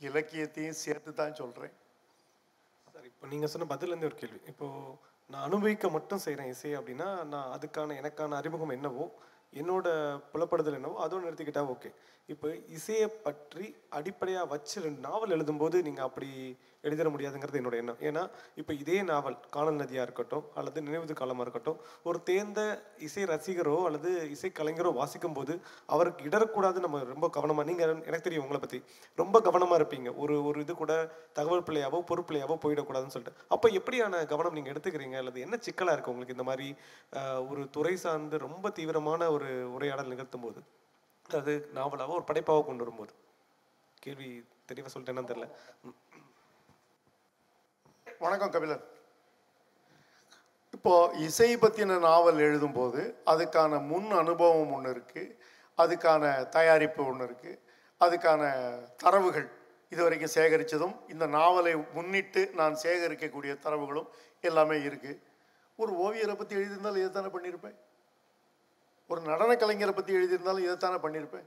இலக்கியத்தையும் சேர்த்து தான் சொல்கிறேன் சார் இப்போ நீங்கள் சொன்ன பதிலேருந்து ஒரு கேள்வி. இப்போது நான் அனுபவிக்க மட்டும் செய்கிறேன் இசை அப்படின்னா நான் அதுக்கான எனக்கான அறிமுகம் என்னவோ என்னோட புலப்படுதல் என்னவோ அதுவும் நிறுத்திக்கிட்டா ஓகே. இப்போ இசையை பற்றி அடிப்படையாக வச்சு ரெண்டு நாவல் எழுதும்போது நீங்கள் அப்படி எழுதிட முடியாதுங்கிறது என்னோட எண்ணம். ஏன்னா இப்போ இதே நாவல் காணல் நதியாக இருக்கட்டும் அல்லது நினைவுது காலமாக இருக்கட்டும் ஒரு தேர்ந்த இசை ரசிகரோ அல்லது இசை கலைஞரோ வாசிக்கும் போது அவருக்கு இடரக்கூடாது நம்ம ரொம்ப கவனமாக நீங்கள் எனக்கு தெரியும் உங்களை பற்றி ரொம்ப கவனமாக இருப்பீங்க. ஒரு ஒரு இது கூட தகவல் பிள்ளையாவோ பொறுப்பிள்ளையாவோ போயிடக்கூடாதுன்னு சொல்லிட்டு. அப்போ எப்படியான கவனம் நீங்கள் எடுத்துக்கிறீங்க? அல்லது என்ன சிக்கலாக இருக்குது உங்களுக்கு இந்த மாதிரி ஒரு துறை சார்ந்து ரொம்ப தீவிரமான ஒரு உரையாடல் நிகழ்த்தும் போது அது நாவலாக ஒரு படைப்பாக கொண்டு வரும்போது. கேள்வி தெளிவாக சொல்லிட்டேன்னு தெரில வணக்கம் கபிலன். இப்போ இசை பற்றின நாவல் எழுதும்போது அதுக்கான முன் அனுபவம் ஒன்று இருக்குது அதுக்கான தயாரிப்பு ஒன்று இருக்குது அதுக்கான தரவுகள் இதுவரைக்கும் சேகரித்ததும் இந்த நாவலை முன்னிட்டு நான் சேகரிக்கக்கூடிய தரவுகளும் எல்லாமே இருக்குது ஒரு ஓவியரை பற்றி எழுதியிருந்தால் இதை தானே பண்ணியிருப்பேன்? ஒரு நடன கலைஞரை பற்றி எழுதியிருந்தாலும் இதைத்தானே பண்ணியிருப்பேன்.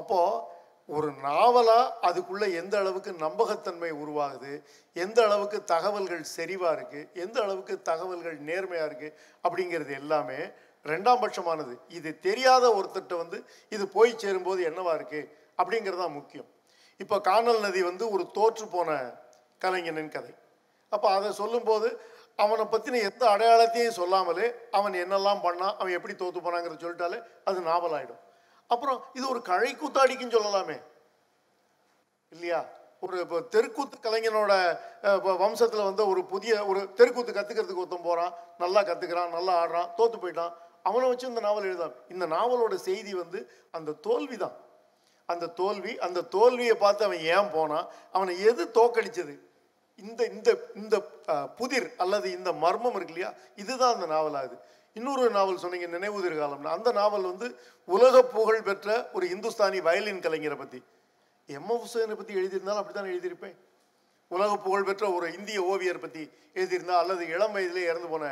அப்போது ஒரு நாவலாக அதுக்குள்ளே எந்த அளவுக்கு நம்பகத்தன்மை உருவாகுது எந்த அளவுக்கு தகவல்கள் செறிவாக இருக்குது எந்த அளவுக்கு தகவல்கள் நேர்மையாக இருக்குது அப்படிங்கிறது எல்லாமே ரெண்டாம் பட்சமானது. இது தெரியாத ஒருத்தர்கிட்ட வந்து இது போய் சேரும்போது என்னவாக இருக்குது அப்படிங்கிறது தான் முக்கியம். இப்போ கானல் நதி வந்து ஒரு தோற்று போன கலைஞனின் கதை. அப்போ அதை சொல்லும்போது அவனை பற்றின எந்த அடையாளத்தையும் சொல்லாமலே அவன் என்னெல்லாம் பண்ணான் அவன் எப்படி தோத்து போனாங்கிறத சொல்லிட்டாலே அது நாவலாயிடும். அப்புறம் இது ஒரு கழை கூத்தாடிக்குன்னு சொல்லலாமே. இல்லையா? ஒரு இப்போ தெருக்கூத்து கலைஞனோட வம்சத்தில் வந்து ஒரு புதிய ஒரு தெருக்கூத்து கற்றுக்கிறதுக்கு ஒருத்தன் போகிறான் நல்லா கற்றுக்கிறான் நல்லா ஆடுறான் தோற்று போயிட்டான். அவனை வச்சு இந்த நாவல் எழுதான் இந்த நாவலோட செய்தி வந்து அந்த தோல்வி தான் அந்த தோல்வி அந்த தோல்வியை பார்த்து அவன் ஏன் போனான்? அவனை எது தோக்கடிச்சது? இந்த இந்த இந்த புதிர் அல்லது இந்த மர்மம் இருக்கு இல்லையா? இதுதான் அந்த நாவலாகுது இன்னொரு நாவல் சொன்னீங்க நினைவுதிர் காலம்னா. அந்த நாவல் வந்து உலக புகழ் பெற்ற ஒரு இந்துஸ்தானி வயலின் கலைஞரை பற்றி எம். எஃப் ஹுசேனை பற்றி எழுதியிருந்தாலும் அப்படி தான் எழுதியிருப்பேன். உலக புகழ் பெற்ற ஒரு இந்திய ஓவியர் பற்றி எழுதியிருந்தா அல்லது இளம் வயதிலே இறந்து போன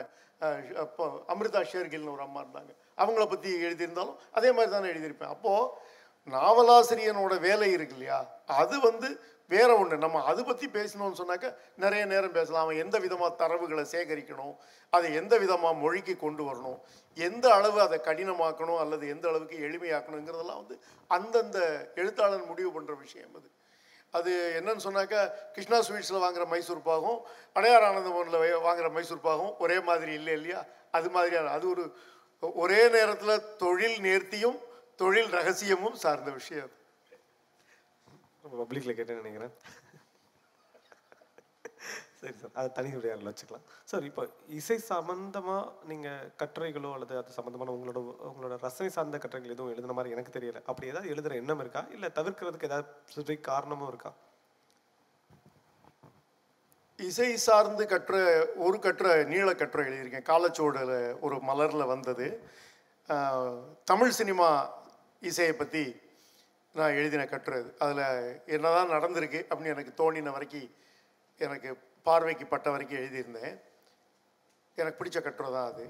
அப்போ அமிர்தா ஷேர்கில்னு ஒரு அம்மா இருந்தாங்க. அவங்கள பற்றி எழுதியிருந்தாலும் அதே மாதிரி தானே எழுதியிருப்பேன். அப்போது நாவலாசிரியனோட வேலை இருக்கு இல்லையா? அது வந்து வேற ஒன்று. நம்ம அதை பற்றி பேசணும்னு சொன்னாக்க நிறைய நேரம் பேசலாம். அவன் எந்த விதமாக தரவுகளை சேகரிக்கணும் அதை எந்த விதமாக மொழிக்கு கொண்டு வரணும் எந்த அளவு அதை கடினமாக்கணும் அல்லது எந்த அளவுக்கு எளிமையாக்கணுங்கிறதெல்லாம் வந்து அந்தந்த எழுத்தாளர் முடிவு பண்ணுற விஷயம் அது. அது என்னன்னு சொன்னாக்கா கிருஷ்ணா ஸ்வீட்ஸில் வாங்குற மைசூர் பாகும் அடையார் ஆனந்தபவனில் வாங்குற மைசூர் பாகும் ஒரே மாதிரி இல்லை இல்லையா? அது மாதிரியான அது ஒரு ஒரே நேரத்தில் தொழில் நேர்த்தியும் தொழில் ரகசியமும் சார்ந்த விஷயம் அது. பப்ளிக்கில் கேட்டேன்னு நினைக்கிறேன். சரி சார். அதை தனி உரையாடல வச்சுக்கலாம். சார் இப்போ இசை சம்மந்தமாக நீங்கள் கட்டுரைகளோ அல்லது அது சம்மந்தமான உங்களோட உங்களோட ரசனை சார்ந்த கட்டுரைகள் எதுவும் எழுதுன மாதிரி எனக்கு தெரியல. அப்படி ஏதாவது எழுதுகிற எண்ணம் இருக்கா? இல்லை தவிர்க்கிறதுக்கு ஏதாவது ஸ்பெசிஃபிக் காரணமும் இருக்கா? இசை சார்ந்து கற்ற ஒரு கற்ற நீள கட்டுரை எழுதியிருக்கேன். காலச்சோடில் ஒரு மலரில் வந்தது. தமிழ் சினிமா இசையை பற்றி நான் எழுதின கட்டுரை அது. அதில் என்னதான் நடந்திருக்கு அப்படின்னு எனக்கு தோணின வரைக்கும் எனக்கு பார்வைக்கு பட்ட வரைக்கும் எழுதியிருந்தேன். எனக்கு பிடிச்ச கட்டுரை தான் அது.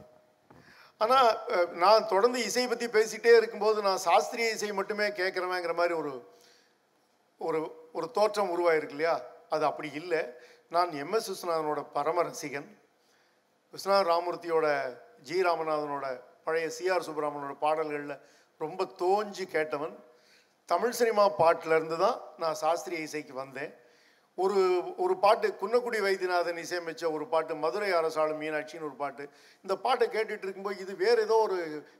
ஆனால் நான் தொடர்ந்து இசையை பற்றி பேசிக்கிட்டே இருக்கும்போது நான் சாஸ்திரிய இசை மட்டுமே கேட்குறவேங்கிற மாதிரி ஒரு ஒரு ஒரு தோற்றம் உருவாயிருக்கு இல்லையா? அது அப்படி இல்லை. நான் எம்எஸ் விஸ்வநாதனோட பரம ரசிகன் விஸ்வநாத ராமூர்த்தியோட ஜி ராமநாதனோட பழைய சிஆர் சுப்பிரமணியோட பாடல்களில் ரொம்ப தோஞ்சி கேட்டவன். தமிழ் சினிமா பாட்டிலேருந்து தான் நான் சாஸ்திரிய இசைக்கு வந்தேன். ஒரு ஒரு பாட்டு குன்னக்குடி வைத்தியநாதன் இசையமைச்ச ஒரு பாட்டு மதுரை அரசாளும் மீனாட்சின்னு ஒரு பாட்டு. இந்த பாட்டை கேட்டுட்டு இருக்கும்போது இது வேறு ஏதோ ஒரு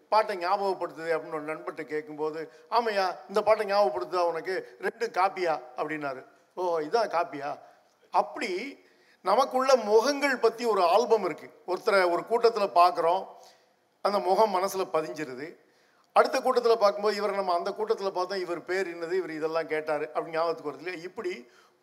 பாட்டை ஞாபகப்படுத்துது அப்படின்னு ஒரு நண்பர்கிட்ட கேட்கும்போது ஆமையா இந்த பாட்டை ஞாபகப்படுத்துதா உனக்கு? ரெண்டு காப்பியா? அப்படின்னாரு. ஓ இதான் காப்பியா? அப்படி நமக்குள்ள முகங்கள் பற்றி ஒரு ஆல்பம் இருக்குது ஒருத்தரை ஒரு கூட்டத்தில் பார்க்குறோம் அந்த முகம் மனசில் பதிஞ்சிருது. அடுத்த கூட்டத்தில் பார்க்கும்போது இவர் நம்ம அந்த கூட்டத்தில் பார்த்தோம். இவர் பேர் என்னது? இவர் இதெல்லாம் கேட்டார் அப்படின்னு ஞாபகத்துக்கு வருது இல்லையா? இப்படி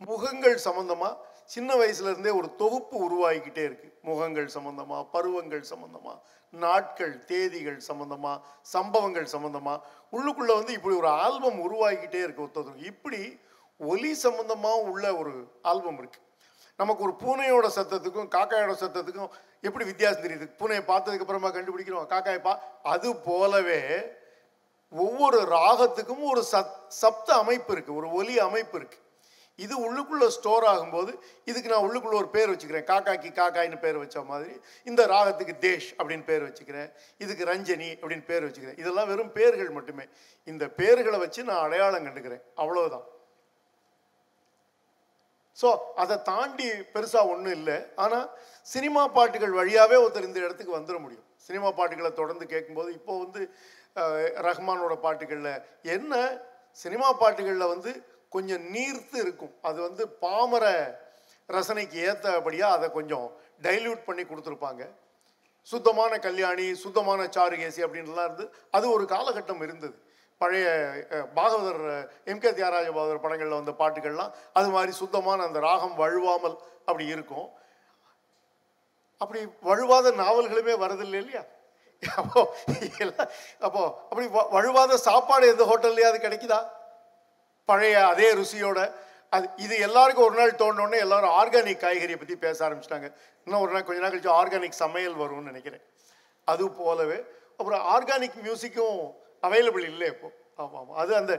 முகங்கள் சம்மந்தமாக சின்ன வயசுலேருந்தே ஒரு தொகுப்பு உருவாகிக்கிட்டே இருக்கு. முகங்கள் சம்மந்தமாக பருவங்கள் சம்மந்தமாக நாட்கள் தேதிகள் சம்மந்தமாக சம்பவங்கள் சம்மந்தமாக உள்ளுக்குள்ளே வந்து இப்படி ஒரு ஆல்பம் உருவாகிக்கிட்டே இருக்கு ஒருத்தர் இப்படி ஒலி சம்மந்தமாக உள்ள ஒரு ஆல்பம் இருக்குது நமக்கு ஒரு பூனையோட சத்தத்துக்கும் காக்காயோட சத்தத்துக்கும் எப்படி வித்தியாசம் தெரியுது? பூனையை பார்த்ததுக்கு அப்புறமா கண்டுபிடிக்கிறோம். காக்காயை பா அது போலவே ஒவ்வொரு ராகத்துக்கும் ஒரு சத் சப்த அமைப்பு இருக்குது ஒரு ஒலி அமைப்பு இருக்குது இது உள்ளுக்குள்ளே ஸ்டோர் ஆகும்போது இதுக்கு நான் உள்ளுக்குள்ளே ஒரு பேர் வச்சுக்கிறேன். காக்காக்கி காக்காயின்னு பேர் வச்ச மாதிரி இந்த ராகத்துக்கு தேஷ் அப்படின்னு பேர் வச்சுக்கிறேன். இதுக்கு ரஞ்சனி அப்படின்னு பேர் வச்சுக்கிறேன். இதெல்லாம் வெறும் பேர்கள் மட்டுமே. இந்த பேர்களை வச்சு நான் அடையாளம் கண்டுக்கிறேன். அவ்வளோதான் ஸோ அதை தாண்டி பெருசாக ஒன்றும் இல்லை. ஆனால் சினிமா பாட்டுகள் வழியாகவே ஒருத்தர் இந்த இடத்துக்கு வந்துட முடியும். சினிமா பாட்டுகளை தொடர்ந்து கேட்கும்போது இப்போ வந்து ரஹ்மானோட பாட்டுகளில். என்ன? சினிமா பாட்டுகளில் வந்து கொஞ்சம் நீர்த்து இருக்கும். அது வந்து பாமர ரசனைக்கு ஏற்றபடியாக அதை கொஞ்சம் டைல்யூட் பண்ணி கொடுத்துருப்பாங்க. சுத்தமான கல்யாணி சுத்தமான சாருகேசி அப்படின்லாம் இருந்து அது ஒரு காலகட்டம் இருந்தது. பழைய பாகவதர் எம் கே தியாகராஜ பாகவதர் படங்களில் வந்த பாட்டுகள்லாம் அது மாதிரி சுத்தமான அந்த ராகம் வழுவாமல் அப்படி இருக்கும். அப்படி வழுவாத நாவல்களுமே வரதில்லை இல்லையா? அப்போ அப்போ அப்படி வ- வழுவாத சாப்பாடு எந்த ஹோட்டல்லையாவது கிடைக்குதா? பழைய அதே ருசியோட அது இது எல்லாருக்கும் ஒரு நாள் தோணுன்னே எல்லாரும் ஆர்கானிக் காய்கறியை பற்றி பேச ஆரம்பிச்சிட்டாங்க. இன்னும் ஒரு நாள் கொஞ்ச நாள் கழிச்சு ஆர்கானிக் சமையல் வரும்னு நினைக்கிறேன். அது போலவே அப்புறம் ஆர்கானிக் மியூசிக்கும் அவைலபிள் இல்லை இப்போ. ஆமாம் ஆமாம். அது அந்த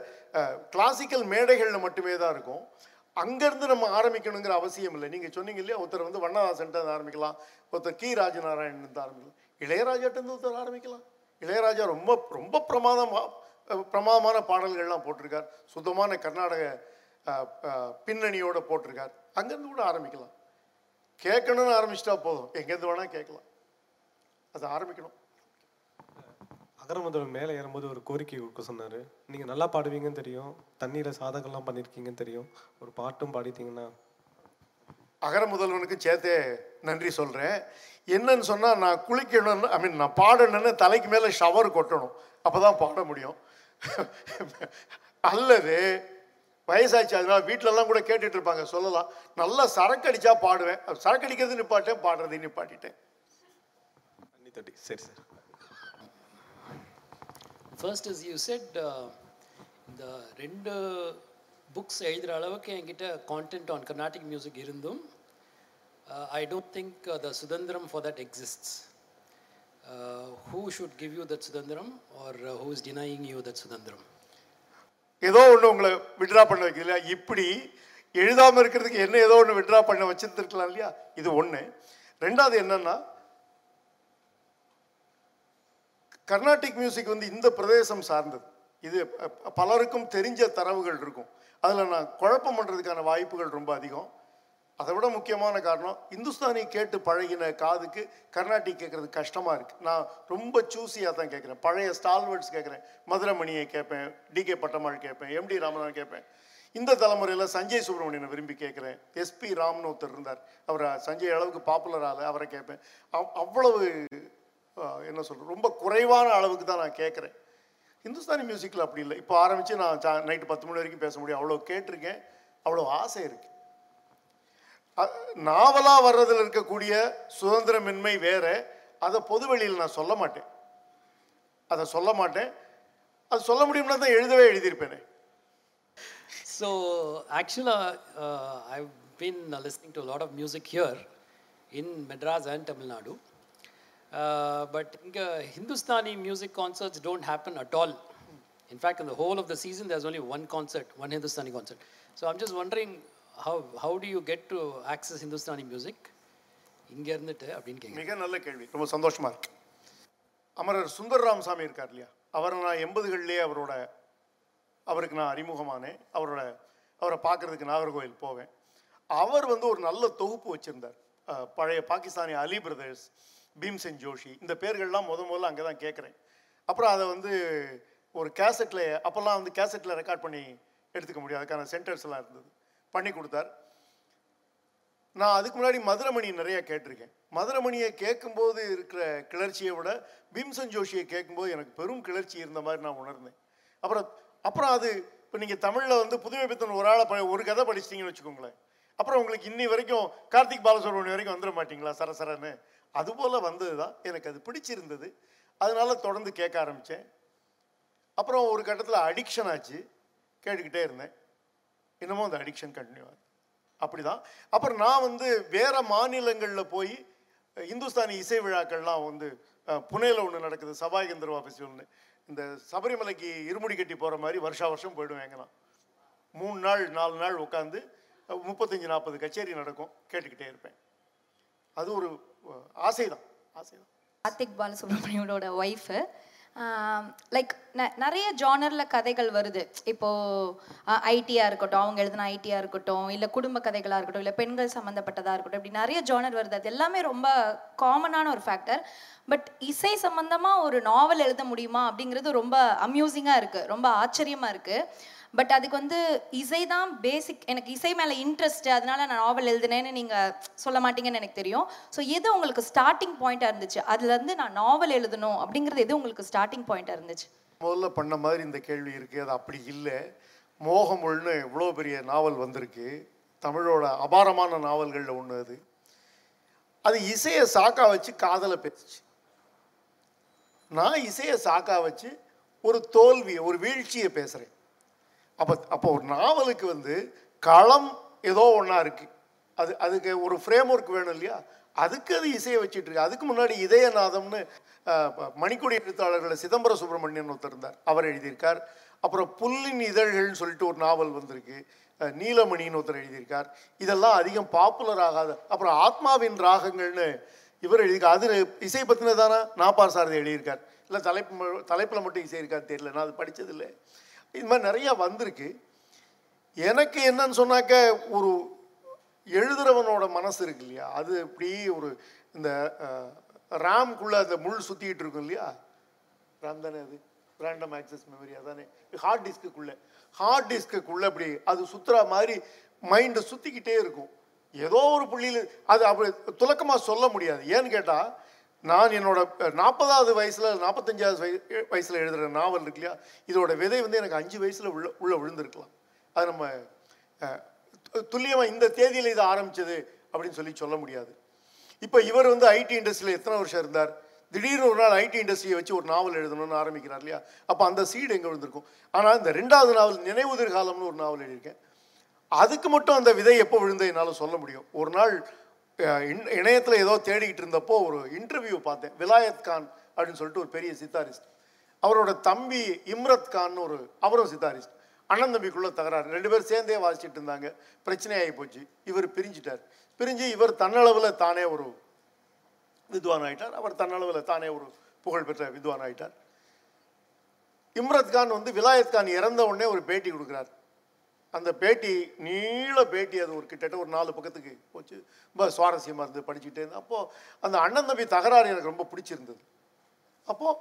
கிளாசிக்கல் மேடைகளில் மட்டுமே தான் இருக்கும். அங்கேருந்து நம்ம ஆரம்பிக்கணுங்கிற அவசியம் இல்லை. நீங்கள் சொன்னீங்க இல்லையா ஒருத்தர் வந்து வண்ணதாசன்ட்டு இருந்து ஆரம்பிக்கலாம் ஒருத்தர் கி. ராஜநாராயணன் இருந்து ஆரம்பிக்கலாம். இளையராஜாட்டேருந்து ஒருத்தர் ஆரம்பிக்கலாம். இளையராஜா ரொம்ப ரொம்ப பிரமாதமாக பிரமாதமான பாடல்கள்லாம் போட்டிருக்கார். சுத்தமான கர்நாடக பின்னணியோடு போட்டிருக்கார். அங்கேருந்து கூட ஆரம்பிக்கலாம். கேட்கணும்னு ஆரம்பிச்சிட்டா போதும். எங்கேருந்து வேணால் கேட்கலாம். அதை ஆரம்பிக்கணும். அகரமுதல் மேலே ஏறும்போது ஒரு கோரிக்கை கொடுக்க சொன்னார். நீங்கள் நல்லா பாடுவீங்கன்னு தெரியும். தண்ணியில் சாதகம்லாம் பண்ணியிருக்கீங்கன்னு தெரியும். ஒரு பாட்டும் பாடிட்டீங்கன்னா. அகர முதல்வனுக்கு சேர்த்தே நன்றி சொல்கிறேன் என்னன்னு சொன்னால் நான் குளிக்கணும்னு ஐ மீன் நான் பாடணும்னு தலைக்கு மேலே ஷவர் கொட்டணும். அப்போ தான் பாட முடியும். அல்லது வயசாச்சு அதனால வீட்டிலலாம் கூட கேட்டுட்டு இருப்பாங்க சொல்லலாம். நல்லா சரக்கு அடிச்சா பாடுவேன். சரக்கு அடிக்கிறது நிப்பாட்டேன் பாடுறது நிப்பாட்டிட்டேன். தண்ணி தட்டி. சரி sir. First is you said இந்த ரெண்டு புக்ஸ் எழுதுகிற அளவுக்கு என்கிட்ட கான்டென்ட் ஆன் கர்நாடிக் மியூசிக் இருந்தும் ஐ டோன்ட் திங்க் த சுதந்திரம் for that exists who should give you that சுதந்திரம் or who is denying you that சுதந்திரம் ஏதோ ஒன்று உங்களை விட்ரா பண்ண வைக்குது இல்லையா? இப்படி எழுதாமல் இருக்கிறதுக்கு என்ன ஏதோ ஒன்று விட்ரா பண்ண வச்சுருந்துருக்கலாம் இல்லையா? இது ஒன்று ரெண்டாவது என்னென்னா கர்நாடிக் மியூசிக் வந்து இந்த பிரதேசம் சார்ந்தது. இது பலருக்கும் தெரிஞ்ச தரவுகள் இருக்கும். அதில் நான் குழப்பம் பண்ணுறதுக்கான வாய்ப்புகள் ரொம்ப அதிகம். அதை விட முக்கியமான காரணம் இந்துஸ்தானி கேட்டு பழகின காதுக்கு கர்நாடிக் கேட்குறது கஷ்டமாக இருக்குது நான் ரொம்ப சூஸியாக தான் கேட்குறேன். பழைய ஸ்டால்வர்ட்ஸ் கேட்குறேன். மதுரமணியை கேட்பேன் டிகே பட்டமாள் கேட்பேன் எம்டி ராமநாதன் கேட்பேன். இந்த தலைமுறையில் சஞ்சய் சுப்ரமணியனை விரும்பி கேட்குறேன். எஸ்பி ராம்னு ஒருத்தர் இருந்தார். அவரை சஞ்சய் அளவுக்கு பாப்புலர் ஆகலை அவரை கேட்பேன். அவ்- அவ்வளவு என்ன சொல்கிறது ரொம்ப குறைவான அளவுக்கு தான் நான் கேட்குறேன். ஹிந்துஸ்தானி மியூசிக்கில் அப்படி இல்லை. இப்போ ஆரம்பித்து நான் சா நைட்டு பத்து மணி வரைக்கும் பேச முடியும். அவ்வளோ கேட்டிருக்கேன். அவ்வளோ ஆசை இருக்குது நாவலாக வர்றதில் இருக்கக்கூடிய சுதந்திரமின்மை வேற. அதை பொதுவெளியில் நான் சொல்ல மாட்டேன். அதை சொல்ல மாட்டேன். அது சொல்ல முடியும்னா தான் எழுதவே எழுதியிருப்பேனே. ஸோ ஆக்சுவலாக I been listening to lot of music here in Madras and Tamil Nadu but இங்கே Hindustani music concerts don't happen at all in fact இந்த whole of the season there's only one concert one Hindustani concert so I'm just wondering how how do you get to access Hindustani music இங்கே இருந்துட்டு அப்படின்னு கேட்க மிக நல்ல கேள்வி ரொம்ப சந்தோஷமாக இருக்கு அமரர் சுந்தர் ராமசாமி இருக்கார் இல்லையா அவரை நான் எண்பதுகள்லேயே அவரோட அவருக்கு நான் அறிமுகமானேன் அவரோட அவரை பார்க்குறதுக்கு நாகர்கோவில் போவேன் அவர் வந்து ஒரு நல்ல தொகுப்பு வச்சுருந்தார் பழைய பாகிஸ்தானி அலி பிரதர்ஸ் பீம்சென் ஜோஷி இந்த பேர்கள்லாம் முத முதல்ல அங்கே தான் கேட்குறேன் அப்புறம் அதை வந்து ஒரு கேசட்டில் அப்போல்லாம் வந்து கேசட்டில் ரெக்கார்ட் பண்ணி எடுத்துக்க முடியும் அதுக்கான சென்டர்ஸ் எல்லாம் இருந்தது. பண்ணி கொடுத்தார். நான் அதுக்கு முன்னாடி மதுரமணி நிறையா கேட்டிருக்கேன். மதுரமணியை கேட்கும்போது இருக்கிற கிளர்ச்சியை விட பீம்சன் ஜோஷியை கேட்கும்போது எனக்கு பெரும் கிளர்ச்சி இருந்த மாதிரி நான் உணர்ந்தேன். அப்புறம் அப்புறம் அது இப்போ நீங்கள் தமிழில் வந்து புதுமை பித்தன் ஒரு ஆளை ப- ஒரு கதை படிச்சிட்டிங்கன்னு வச்சுக்கோங்களேன். அப்புறம் உங்களுக்கு இன்னி வரைக்கும் கார்த்திக் பாலசுப்ரமணியம் வரைக்கும் வந்துட மாட்டிங்களா? சரசரன்னு அதுபோல் வந்தது தான் எனக்கு அது பிடிச்சிருந்தது. அதனால் தொடர்ந்து கேட்க ஆரம்பித்தேன் அப்புறம் ஒரு கட்டத்தில் அடிக்ஷன் ஆச்சு. கேட்டுக்கிட்டே இருந்தேன். இன்னமும் அந்த அடிக்ஷன் கண்டினியூ ஆகுது. அப்படிதான். அப்புறம் நான் வந்து வேறு மாநிலங்களில் போய் இந்துஸ்தானி இசை விழாக்கள்லாம் வந்து புனேல ஒன்று நடக்குது சபாய் கந்தர்வா ஃபெஸ்டிவல்னு இந்த சபரிமலைக்கு இருமுடி கட்டி போகிற மாதிரி வருஷா வருஷம் போயிடுவேன் எங்கன்னா மூணு நாள் நாலு நாள் உட்காந்து முப்பத்தஞ்சு நாற்பது கச்சேரி நடக்கும். கேட்டுக்கிட்டே இருப்பேன். அது ஒரு ஆசை தான் ஆசை தான் கார்த்திக் பாலசுப்ரமணியோட ஒய்ஃபு லைக் நிறைய ஜானரில் கதைகள் வருது. இப்போது ஐடியாக இருக்கட்டும் அவங்க எழுதின ஐடியாக இருக்கட்டும் இல்லை குடும்ப கதைகளாக இருக்கட்டும் இல்லை பெண்கள் சம்மந்தப்பட்டதாக இருக்கட்டும் இப்படி நிறைய ஜானர் வருது. அது எல்லாமே ரொம்ப காமனான ஒரு ஃபேக்டர் பட் இசை சம்மந்தமாக ஒரு நாவல் எழுத முடியுமா அப்படிங்கிறது ரொம்ப அம்யூசிங்காக இருக்குது ரொம்ப ஆச்சரியமாக இருக்குது பட் அதுக்கு வந்து இசை தான் பேசிக் எனக்கு இசை மேலே இன்ட்ரெஸ்ட் அதனால நான் நாவல் எழுதினேன்னு நீங்கள் சொல்ல மாட்டீங்கன்னு எனக்கு தெரியும். ஸோ எது உங்களுக்கு ஸ்டார்டிங் பாயிண்ட்டாக இருந்துச்சு? அதுலேருந்து நான் நாவல் எழுதணும் அப்படிங்கிறது எது உங்களுக்கு ஸ்டார்டிங் பாயிண்ட்டாக இருந்துச்சு? முதல்ல பண்ண மாதிரி இந்த கேள்வி இருக்குது அது அப்படி இல்லை. மோகமுள்னு இவ்வளோ பெரிய நாவல் வந்திருக்கு. தமிழோட அபாரமான நாவல்களில் ஒன்று அது. அது இசையை சாக்கா வச்சு காதலை பேசுச்சு. நான் இசையை சாக்கா வச்சு ஒரு தோல்வியை ஒரு வீழ்ச்சியை பேசுகிறேன் அப்போ அப்போ ஒரு நாவலுக்கு வந்து களம் ஏதோ ஒன்றா இருக்குது அது அதுக்கு ஒரு ஃப்ரேம் ஒர்க் வேணும் இல்லையா? அதுக்கு அது இசையை வச்சுட்டு இருக்கு. அதுக்கு முன்னாடி இதயநாதம்னு மணிக்கொடி எழுத்தாளர்களில் சிதம்பர சுப்பிரமணியன் ஒருத்தர் இருந்தார். அவர் எழுதியிருக்கார். அப்புறம் புல்லின் இதழ்கள்னு சொல்லிட்டு ஒரு நாவல் வந்திருக்கு. நீலமணின்னு ஒருத்தர் எழுதியிருக்கார். இதெல்லாம் அதிகம் பாப்புலர் ஆகாது அப்புறம் ஆத்மாவின் ராகங்கள்னு இவர் எழுதியிருக்கார். அது இசை பற்றினதானா நாப்பார் சாரதி எழுதியிருக்கார். இல்லை தலைப்பு தலைப்பில் மட்டும் இசை இருக்கான்னு தெரியல. நான் அது படித்ததில்லை இது மாதிரி நிறையா வந்திருக்கு. எனக்கு என்னன்னு சொன்னாக்க ஒரு எழுதுறவனோட மனசு இருக்கு இல்லையா? அது இப்படி ஒரு இந்த ரேம்குள்ளே அந்த முள் சுற்றிக்கிட்டு இருக்கும் இல்லையா? ரேம் தானே அது? ரேண்டம் ஆக்சஸ் மெமரி அதானே? ஹார்ட் டிஸ்க்குள்ளே ஹார்ட் டிஸ்க்குள்ளே அப்படி அது சுற்றுற மாதிரி மைண்டு சுற்றிக்கிட்டே இருக்கும். ஏதோ ஒரு புள்ளியில் அது அப்படி துலக்கமாக சொல்ல முடியாது. ஏன்னு கேட்டால் நான் என்னோட நாற்பதாவது வயசில் நாற்பத்தஞ்சாவது வய வயசில் எழுதுகிற நாவல் இருக்கு இல்லையா? இதோட விதை வந்து எனக்கு அஞ்சு வயசில் உள்ள உள்ளே விழுந்திருக்கலாம். அது நம்ம துல்லியமாக இந்த தேதியில் இது ஆரம்பித்தது அப்படின்னு சொல்லி சொல்ல முடியாது. இப்போ இவர் வந்து ஐடி இண்டஸ்ட்ரியில் எத்தனை வருஷம் இருந்தார்? திடீர்னு ஒரு நாள் ஐடி இண்டஸ்ட்ரியை வச்சு ஒரு நாவல் எழுதணும்னு ஆரம்பிக்கிறார் இல்லையா? அப்போ அந்த சீடு எங்கே விழுந்திருக்கும்? ஆனால் இந்த ரெண்டாவது நாவல் நினைவுதிர் காலம்னு ஒரு நாவல் எழுதியிருக்கேன். அதுக்கு மட்டும் அந்த விதை எப்போ விழுந்த என்னால் சொல்ல முடியும். ஒரு நாள் இணையத்தில் ஏதோ தேடிக்கிட்டு இருந்தப்போ ஒரு இன்டர்வியூ பார்த்தேன். விலாயத் கான் அப்படின்னு சொல்லிட்டு ஒரு பெரிய சித்தாரிஸ்ட். அவரோட தம்பி இம்ரத் கான்னு ஒரு அவரும் சித்தாரிஸ்ட். அண்ணன் தம்பிக்குள்ளே தகராறு. ரெண்டு பேரும் சேர்ந்தே வாசிச்சுட்டு இருந்தாங்க. பிரச்சனையாகி போச்சு. இவர் பிரிஞ்சிட்டார். பிரிஞ்சு இவர் தன்னளவில் தானே ஒரு வித்வான் ஆகிட்டார் அவர் தன்னளவில் தானே ஒரு புகழ்பெற்ற வித்வான் ஆகிட்டார் இம்ரத் கான் வந்து விலாயத் கான் இறந்த உடனே ஒரு பேட்டி கொடுக்குறார். அந்த பேட்டி நீள பேட்டி அது ஒரு கிட்டத்தட்ட ஒரு நாலு பக்கத்துக்கு போச்சு. ரொம்ப சுவாரஸ்யமாக இருந்தது படிச்சுட்டே இருந்தேன் அப்போது அந்த அண்ணன் தம்பி தகராறு எனக்கு ரொம்ப பிடிச்சிருந்தது. அப்போது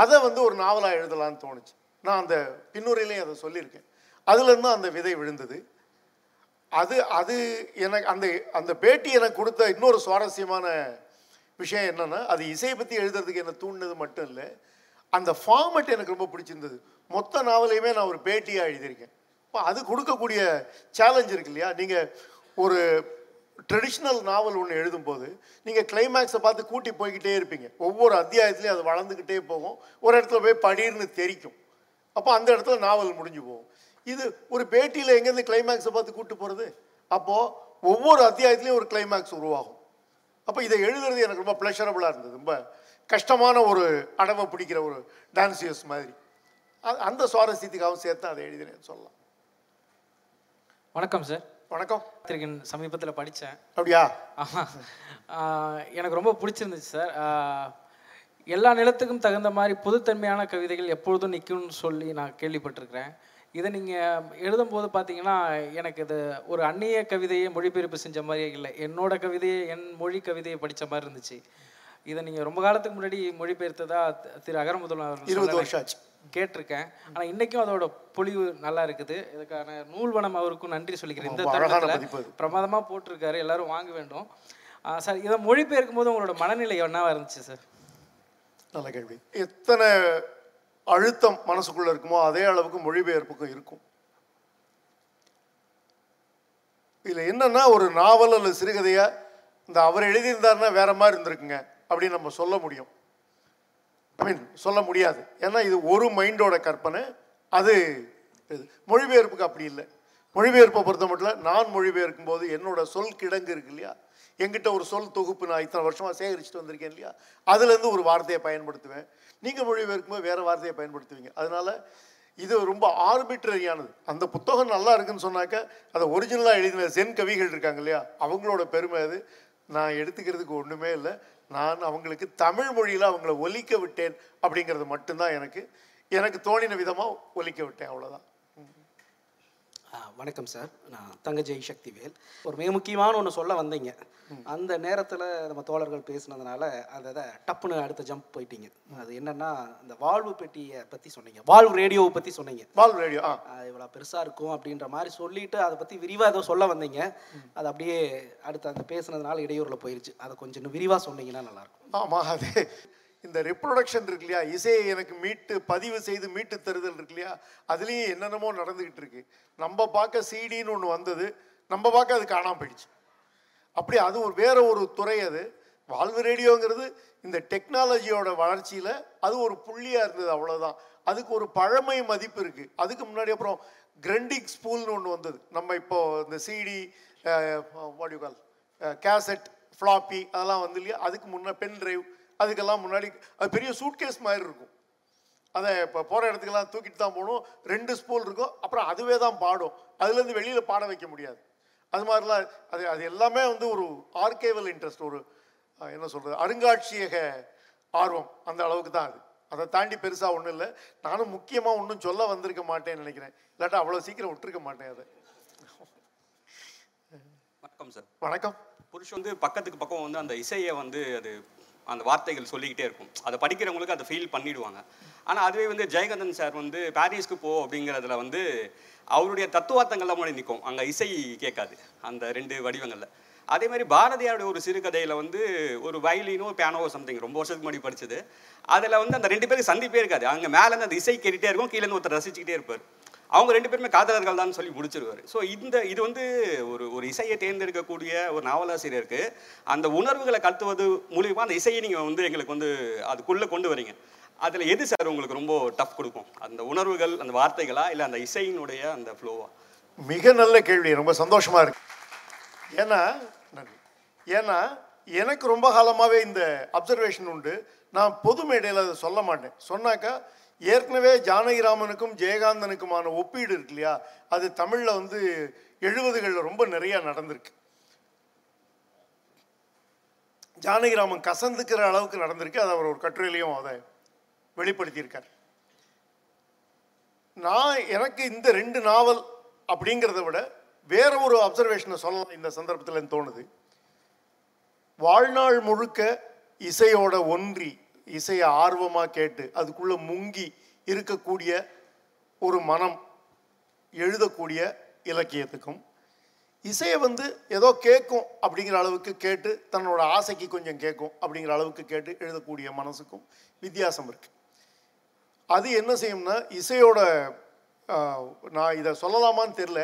அதை வந்து ஒரு நாவலாக எழுதலான்னு தோணுச்சு. நான் அந்த பின்னுரையிலையும் அதை சொல்லியிருக்கேன். அதுலேருந்து அந்த விதை விழுந்தது. அது அது எனக்கு அந்த அந்த பேட்டி எனக்கு கொடுத்த இன்னொரு சுவாரஸ்யமான விஷயம் என்னென்னா அது இசையை பற்றி எழுதுறதுக்கு என்னை தூண்டினது மட்டும் இல்லை அந்த ஃபார்மெட் எனக்கு ரொம்ப பிடிச்சிருந்தது. மொத்த நாவலையுமே நான் ஒரு பேட்டியாக எழுதியிருக்கேன். அது கொடுக்கக்கூடிய சேலஞ்ச் இருக்கு இல்லையா? நீங்கள் ஒரு ட்ரெடிஷ்னல் நாவல் ஒன்று எழுதும்போது நீங்கள் கிளைமேக்ஸை பார்த்து கூட்டி போய்கிட்டே இருப்பீங்க. ஒவ்வொரு அத்தியாயத்துலேயும் அது வளர்ந்துக்கிட்டே போகும். ஒரு இடத்துல போய் படீர்னு தெரிக்கும். அப்போ அந்த இடத்துல நாவல் முடிஞ்சு போகும். இது ஒரு பேட்டியில் எங்கேருந்து கிளைமேக்ஸை பார்த்து கூட்டு போகிறது அப்போது ஒவ்வொரு அத்தியாயத்துலேயும் ஒரு கிளைமேக்ஸ் உருவாகும். அப்போ இதை எழுதுறது எனக்கு ரொம்ப ப்ளஷரபுளாக இருந்தது. ரொம்ப கஷ்டமான ஒரு அடவை பிடிக்கிற ஒரு டான்சியஸ் மாதிரி. அந்த சுவாரஸ்யத்துக்காகவும் சேர்த்து அதை எழுதினேன்னு சொல்லலாம். வணக்கம் சார் வணக்கம். பத்திரிகன் சமீபத்தில் படித்தேன் அப்படியா? எனக்கு ரொம்ப பிடிச்சிருந்துச்சு சார் எல்லா நிலத்துக்கும் தகுந்த மாதிரி பொதுத்தன்மையான கவிதைகள் எப்பொழுதும் நிற்கும்னு சொல்லி நான் கேள்விப்பட்டிருக்கிறேன். இதை நீங்கள் எழுதும்போது பார்த்தீங்கன்னா எனக்கு இது ஒரு அந்நிய கவிதையை மொழிபெயர்ப்பு செஞ்ச மாதிரியே இல்லை. என்னோட கவிதையை என் மொழி கவிதையை படித்த மாதிரி இருந்துச்சு. இதை நீங்கள் ரொம்ப காலத்துக்கு முன்னாடி மொழிபெயர்த்ததா திரு அகரமுதல் இருபது வருஷம் ஆச்சு. கேட்டிருக்கேன். ஆனால் இன்றைக்கும் அதோட பொலிவு நல்லா இருக்குது. இதுக்கான நூல்வனம் அவருக்கும் நன்றி சொல்லிக்கிறேன். இந்த தருணத்தில். பிரமாதமாக போட்டிருக்காரு. எல்லாரும் வாங்க வேண்டும். சார் இதை மொழிபெயர்க்கும் போது உங்களோட மனநிலை என்னவா இருந்துச்சு சார்? நல்ல கேள்வி. எத்தனை அழுத்தம் மனசுக்குள்ள இருக்குமோ அதே அளவுக்கு மொழிபெயர்ப்புக்கும் இருக்கும். இதில் என்னன்னா ஒரு நாவல் அல்லது சிறுகதையை இந்த அவர் எழுதியிருந்தாருன்னா வேற மாதிரி இருந்திருக்குங்க அப்படின்னு நம்ம சொல்ல முடியும். ஐ மீன் சொல்ல முடியாது. ஏன்னா இது ஒரு மைண்டோட கற்பனை. அது இது. மொழிபெயர்ப்புக்கு அப்படி இல்லை. மொழிபெயர்ப்பை பொறுத்த மட்டும் நான் மொழிபெயர்க்கும் போது என்னோட சொல் கிடங்கு இருக்கு இல்லையா? என்கிட்ட ஒரு சொல் தொகுப்பு நான் இத்தனை வருஷமாக சேகரிச்சுட்டு வந்திருக்கேன் இல்லையா? அதுலேருந்து ஒரு வார்த்தையை பயன்படுத்துவேன். நீங்கள் மொழிபெயர்க்கும் போது வேறு வார்த்தையை பயன்படுத்துவீங்க. அதனால் இது ரொம்ப ஆர்பிட்ரரியானது அந்த புத்தகம் நல்லா இருக்குன்னு சொன்னாக்க அதை ஒரிஜினலாக எழுதின சென் கவிகள் இருக்காங்க இல்லையா? அவங்களோட பெருமை அது. நான் எடுத்துக்கிறதுக்கு ஒன்றுமே இல்லை. நான் அவங்களுக்கு தமிழ் மொழியில் அவங்கள ஒலிக்க விட்டேன் அப்படிங்கிறது மட்டும்தான் எனக்கு எனக்கு தோணின விதமாக ஒலிக்க விட்டேன் அவ்வளோதான் வணக்கம் சார். நான் தங்கஜெய் சக்திவேல் ஒரு மிக முக்கியமான ஒன்று சொல்ல வந்தீங்க. அந்த நேரத்தில் நம்ம தோழர்கள் பேசுனதுனால அதை டப்புன்னு அடுத்த ஜம்ப் போயிட்டீங்க. அது என்னன்னா இந்த வாழ்வு பெட்டியை பற்றி சொன்னீங்க. வாழ்வு ரேடியோவை பற்றி சொன்னீங்க. பால் ரேடியோ இவ்வளோ பெருசாக இருக்கும் அப்படின்ற மாதிரி சொல்லிட்டு அதை பற்றி விரிவாக ஏதோ சொல்ல வந்தீங்க. அது அப்படியே அடுத்து அந்த பேசுனதுனால இடையூறில் போயிருச்சு. அதை கொஞ்சம் இன்னும் விரிவாக சொன்னீங்கன்னா நல்லாயிருக்கும் ஆமாம் அது இந்த ரெப்ரொடக்ஷன் இருக்கு இல்லையா? இசையை எனக்கு மீட்டு பதிவு செய்து மீட்டு தருதல் இருக்கு இல்லையா? அதுலேயும் என்னென்னமோ நடந்துக்கிட்டு இருக்கு. நம்ம பார்க்க சிடின்னு ஒன்று வந்தது. நம்ம பார்க்க அது காணாமல் போயிடுச்சு. அப்படி அது ஒரு வேற ஒரு துறை அது. வாழ்வு ரேடியோங்கிறது இந்த டெக்னாலஜியோட வளர்ச்சியில் அது ஒரு புள்ளியாக இருந்தது அவ்வளோதான் அதுக்கு ஒரு பழமை மதிப்பு இருக்குது அதுக்கு முன்னாடி அப்புறம் கிரண்டிக் ஸ்பூல்னு ஒன்று வந்தது. நம்ம இப்போ இந்த சிடி வாடியூகால் கேசட் ஃப்ளாப்பி அதெல்லாம் வந்து இல்லையா? அதுக்கு முன்னே பென் டிரைவ் அதுக்கெல்லாம் முன்னாடி அது பெரிய சூட்கேஸ் மாதிரி இருக்கும். அதை இப்போ போகிற இடத்துக்கெல்லாம் தூக்கிட்டு தான் போகணும். ரெண்டு ஸ்பூல் இருக்கும். அப்புறம் அதுவே தான் பாடும். அதுலேருந்து வெளியில் பாட வைக்க முடியாது. அது மாதிரிலாம் அது அது எல்லாமே வந்து ஒரு ஆர்கேவல் இன்ட்ரெஸ்ட் ஒரு என்ன சொல்கிறது அருங்காட்சியக ஆர்வம் அந்த அளவுக்கு தான் அது. அதை தாண்டி பெருசாக ஒன்றும் இல்லை. நானும் முக்கியமாக ஒன்றும் சொல்ல வந்திருக்க மாட்டேன்னு நினைக்கிறேன். இல்லாட்டா அவ்வளோ சீக்கிரம் விட்டுருக்க மாட்டேன் அதை. வணக்கம் சார். வணக்கம். புருஷ் வந்து பக்கத்துக்கு பக்கம் வந்து அந்த இசையை வந்து அது அந்த வார்த்தைகள் சொல்லிக்கிட்டே இருக்கும். அதை படிக்கிறவங்களுக்கு அதை ஃபீல் பண்ணிடுவாங்க. ஆனால் அதுவே வந்து ஜெயகந்தன் சார் வந்து பாரிஸ்க்கு போ அப்படிங்கிறதுல வந்து அவருடைய தத்துவார்த்தங்கள்லாம் முன்னாடி நிற்கும் அங்கே இசை கேட்காது. அந்த ரெண்டு வடிவங்களில். அதே மாதிரி பாரதியாருடைய ஒரு சிறுகதையில் வந்து ஒரு வயலினோ பேனோ சம்திங் ரொம்ப வருஷத்துக்கு முன்னாடி படிச்சது. அதில் வந்து அந்த ரெண்டு பேருக்கு சந்திப்பே இருக்காது. அங்கே மேலேருந்து அந்த இசை கேட்டுகிட்டே இருக்கும் கீழேருந்து ஒருத்தர் ரசிச்சுக்கிட்டே இருப்பார். அவங்க ரெண்டு பேருமே காதலர்கள் தான் சொல்லி முடிச்சிருவாரு. ஸோ இந்த இது வந்து ஒரு ஒரு இசையை தேர்ந்தெடுக்கக்கூடிய ஒரு நாவலாசிரியருக்கு அந்த உணர்வுகளை கத்துவது மூலியமாக அந்த இசையை நீங்கள் வந்து எங்களுக்கு வந்து அதுக்குள்ளே கொண்டு வரீங்க. அதில் எது சார் உங்களுக்கு ரொம்ப டஃப் கொடுக்கும்? அந்த உணர்வுகள் அந்த வார்த்தைகளா? இல்லை அந்த இசையினுடைய அந்த ஃப்ளோவா மிக நல்ல கேள்வி. ரொம்ப சந்தோஷமாக இருக்கு. ஏன்னா நன்றி. ஏன்னா எனக்கு ரொம்ப காலமாகவே இந்த அப்சர்வேஷன் உண்டு. நான் பொது மேடையில் அதை சொல்ல மாட்டேன். சொன்னாக்கா ஏற்கனவே ஜானகிராமனுக்கும் ஜெயகாந்தனுக்குமான ஒப்பீடு இருக்கு இல்லையா? அது தமிழில் வந்து எழுபதுகளில் ரொம்ப நிறையா நடந்திருக்கு. ஜானகிராமன் கசந்துக்கிற அளவுக்கு நடந்திருக்கு. அதை அவர் ஒரு கட்டுரையிலையும் அதை வெளிப்படுத்தியிருக்கார். நான் எனக்கு இந்த ரெண்டு நாவல் அப்படிங்கிறத விட வேற ஒரு அப்சர்வேஷனை சொல்லலாம். இந்த சந்தர்ப்பத்தில் தோணுது. வாழ்நாள் முழுக்க இசையோட ஒன்றி இசையை ஆர்வமாக கேட்டு அதுக்குள்ளே முங்கி இருக்கக்கூடிய ஒரு மனம் எழுதக்கூடிய இலக்கியத்துக்கும் இசையை வந்து ஏதோ கேட்கும் அப்படிங்கிற அளவுக்கு கேட்டு தன்னோட ஆசைக்கு கொஞ்சம் கேட்கும் அப்படிங்கிற அளவுக்கு கேட்டு எழுதக்கூடிய மனசுக்கும் வித்தியாசம் இருக்குது அது என்ன செய்யும்னா இசையோட நான் இதை சொல்லலாமான்னு தெரில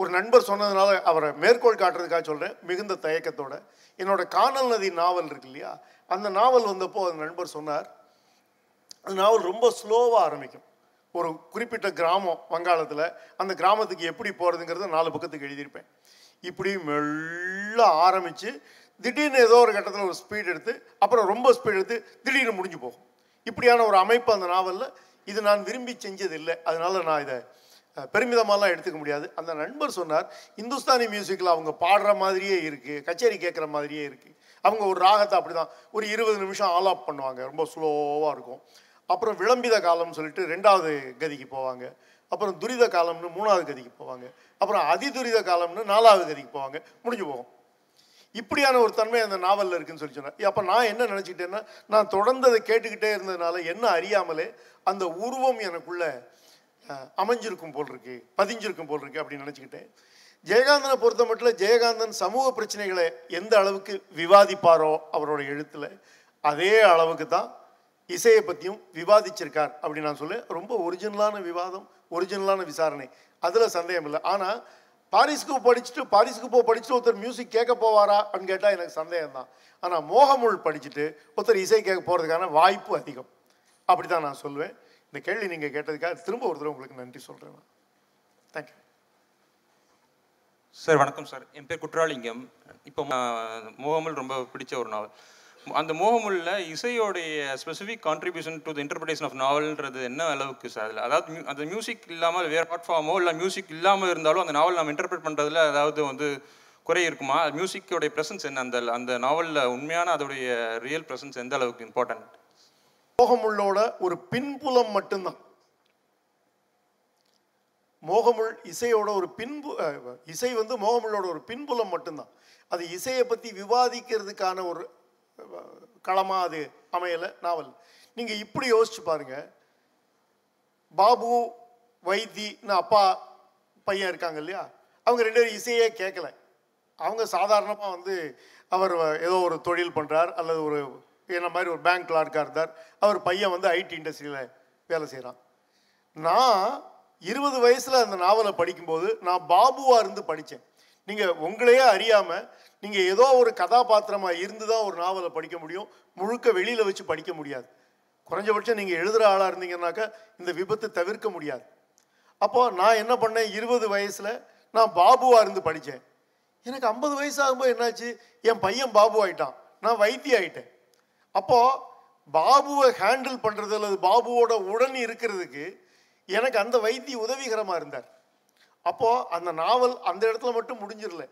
ஒரு நண்பர் சொன்னதுனால அவரை மேற்கோள் காட்டுறதுக்காக சொல்கிறேன் மிகுந்த தயக்கத்தோட. என்னோட காணல் நதி நாவல் இருக்கு இல்லையா அந்த நாவல் வந்தப்போ அந்த நண்பர் சொன்னார் அந்த நாவல் ரொம்ப ஸ்லோவாக ஆரம்பிக்கும். ஒரு குறிப்பிட்ட கிராமம் வங்காளத்தில் அந்த கிராமத்துக்கு எப்படி போகிறதுங்கிறத நாலு பக்கத்துக்கு எழுதியிருப்பேன். இப்படி மெல்ல ஆரம்பித்து திடீர்னு ஏதோ ஒரு கட்டத்தில் ஒரு ஸ்பீட் எடுத்து அப்புறம் ரொம்ப ஸ்பீட் எடுத்து திடீர்னு முடிஞ்சு போகும். இப்படியான ஒரு அமைப்பு அந்த நாவலில் இது நான் விரும்பி செஞ்சதில்லை. அதனால் அதனால நான் இதை பெருமிதமாலாம் எடுத்துக்க முடியாது. அந்த நண்பர் சொன்னார் இந்துஸ்தானி மியூசிக்கில் அவங்க பாடுற மாதிரியே இருக்குது கச்சேரி கேட்குற மாதிரியே இருக்குது அவங்க ஒரு ராகத்தை அப்படி தான் ஒரு இருபது நிமிஷம் ஆல் ஆஃப் பண்ணுவாங்க ரொம்ப ஸ்லோவாக இருக்கும். அப்புறம் விளம்பித காலம்னு சொல்லிட்டு ரெண்டாவது கதிக்கு போவாங்க. அப்புறம் துரித காலம்னு மூணாவது கதிக்கு போவாங்க. அப்புறம் அதிதுரித காலம்னு நாலாவது கதிக்கு போவாங்க. முடிஞ்சு போகும். இப்படியான ஒரு தன்மை அந்த நாவலில் இருக்குன்னு சொல்லி சொன்னேன் அப்போ நான் என்ன நினச்சிக்கிட்டேன்னா நான் தொடர்ந்து அதை கேட்டுக்கிட்டே இருந்ததுனால என்ன அறியாமலே அந்த உருவம் எனக்குள்ளே அமைஞ்சிருக்கும் போல் இருக்கு பதிஞ்சிருக்கும் போல் இருக்கு அப்படின்னு நினச்சிக்கிட்டேன். ஜெயகாந்தனை பொறுத்த மட்டும் ஜெயகாந்தன் சமூக பிரச்சனைகளை எந்த அளவுக்கு விவாதிப்பாரோ அவரோட எழுத்தில் அதே அளவுக்கு தான் இசையை பற்றியும் விவாதிச்சிருக்கார் அப்படின்னு நான் சொல்ல ரொம்ப ஒரிஜினலான விவாதம் ஒரிஜினலான விசாரணை. அதில் சந்தேகம் இல்லை. ஆனால் பாரிஸ்க்கு படிச்சுட்டு பாரிஸ்க்கு போ படிச்சுட்டு ஒருத்தர் மியூசிக் கேட்க போவாரா அப்படின்னு கேட்டால் எனக்கு சந்தேகம் தான். ஆனால் மோகமுள் படிச்சுட்டு ஒருத்தர் இசை கேட்க போகிறதுக்கான வாய்ப்பு அதிகம். அப்படி தான் நான் சொல்லுவேன். இந்த கேள்வி நீங்கள் கேட்டதுக்காக திரும்ப ஒரு தடவை உங்களுக்கு நன்றி சொல்கிறேன் நான். தேங்க்யூ சார் வணக்கம் சார். என் பேர் குற்றாலிங்கம். இப்போ ம- மோகமுல் ரொம்ப பிடிச்ச ஒரு நாவல். அந்த மோகமுல்ல இசையோடைய specific contribution to the interpretation of நாவல்ன்றது என்ன அளவுக்கு சார் அதில்? அதாவது அந்த மியூசிக் இல்லாமல் வேறு ஆர்ட் ஃபார்மோ இல்லை மியூசிக் இல்லாமல் இருந்தாலும் அந்த நாவல் நம்ம இன்டர்பிரேட் பண்ணுறதுல அதாவது வந்து குறை இருக்குமா? மியூசிக்கோடைய ப்ரெசன்ஸ் என்ன? அந்த அந்த நாவலில் உண்மையான அதோடைய ரியல் ப்ரெசன்ஸ் எந்த அளவுக்கு இம்பார்ட்டன்ட் மோகமுள்ளோட ஒரு பின்புலம் மட்டும்தான். மோகமுள் இசையோட ஒரு பின்பு இசை வந்து மோகமுள்ளோட ஒரு பின்புலம் மட்டும்தான். அது இசையை பற்றி விவாதிக்கிறதுக்கான ஒரு களமாக அது அமையலை நாவல். நீங்கள் இப்படி யோசிச்சு பாருங்க. பாபு வைத்தின்னு அப்பா பையன் இருக்காங்க இல்லையா? அவங்க ரெண்டு பேரும் இசையே கேட்கல அவங்க சாதாரணமாக வந்து அவர் ஏதோ ஒரு தொழில் பண்ணுறார் அல்லது ஒரு என்ன மாதிரி ஒரு பேங்க் கிளார்க்காக இருந்தார். அவர் பையன் வந்து ஐடி இண்டஸ்ட்ரியில் வேலை செய்கிறான் நான் இருபது வயசில் அந்த நாவலை படிக்கும்போது நான் பாபுவாக இருந்து படித்தேன் நீங்கள் உங்களையே அறியாமல் நீங்கள் ஏதோ ஒரு கதாபாத்திரமாக இருந்து தான் ஒரு நாவலை படிக்க முடியும். முழுக்க வெளியில் வச்சு படிக்க முடியாது. குறைஞ்சபட்சம் நீங்கள் எழுதுகிற ஆளாக இருந்தீங்கன்னாக்கா இந்த விபத்து தவிர்க்க முடியாது. அப்போது நான் என்ன பண்ணேன்? இருபது வயசில் நான் பாபுவாக இருந்து படித்தேன் எனக்கு ஐம்பது வயசு ஆகும்போது என்னாச்சு? என் பையன் பாபு ஆகிட்டான் நான் வைத்தியம் ஆகிட்டேன் அப்போது பாபுவை ஹேண்டில் பண்ணுறது அல்லது பாபுவோட உடன் இருக்கிறதுக்கு எனக்கு அந்த வைத்திய உதவிகரமாக இருந்தார். அப்போது அந்த நாவல் அந்த இடத்துல மட்டும் முடிஞ்சிடல.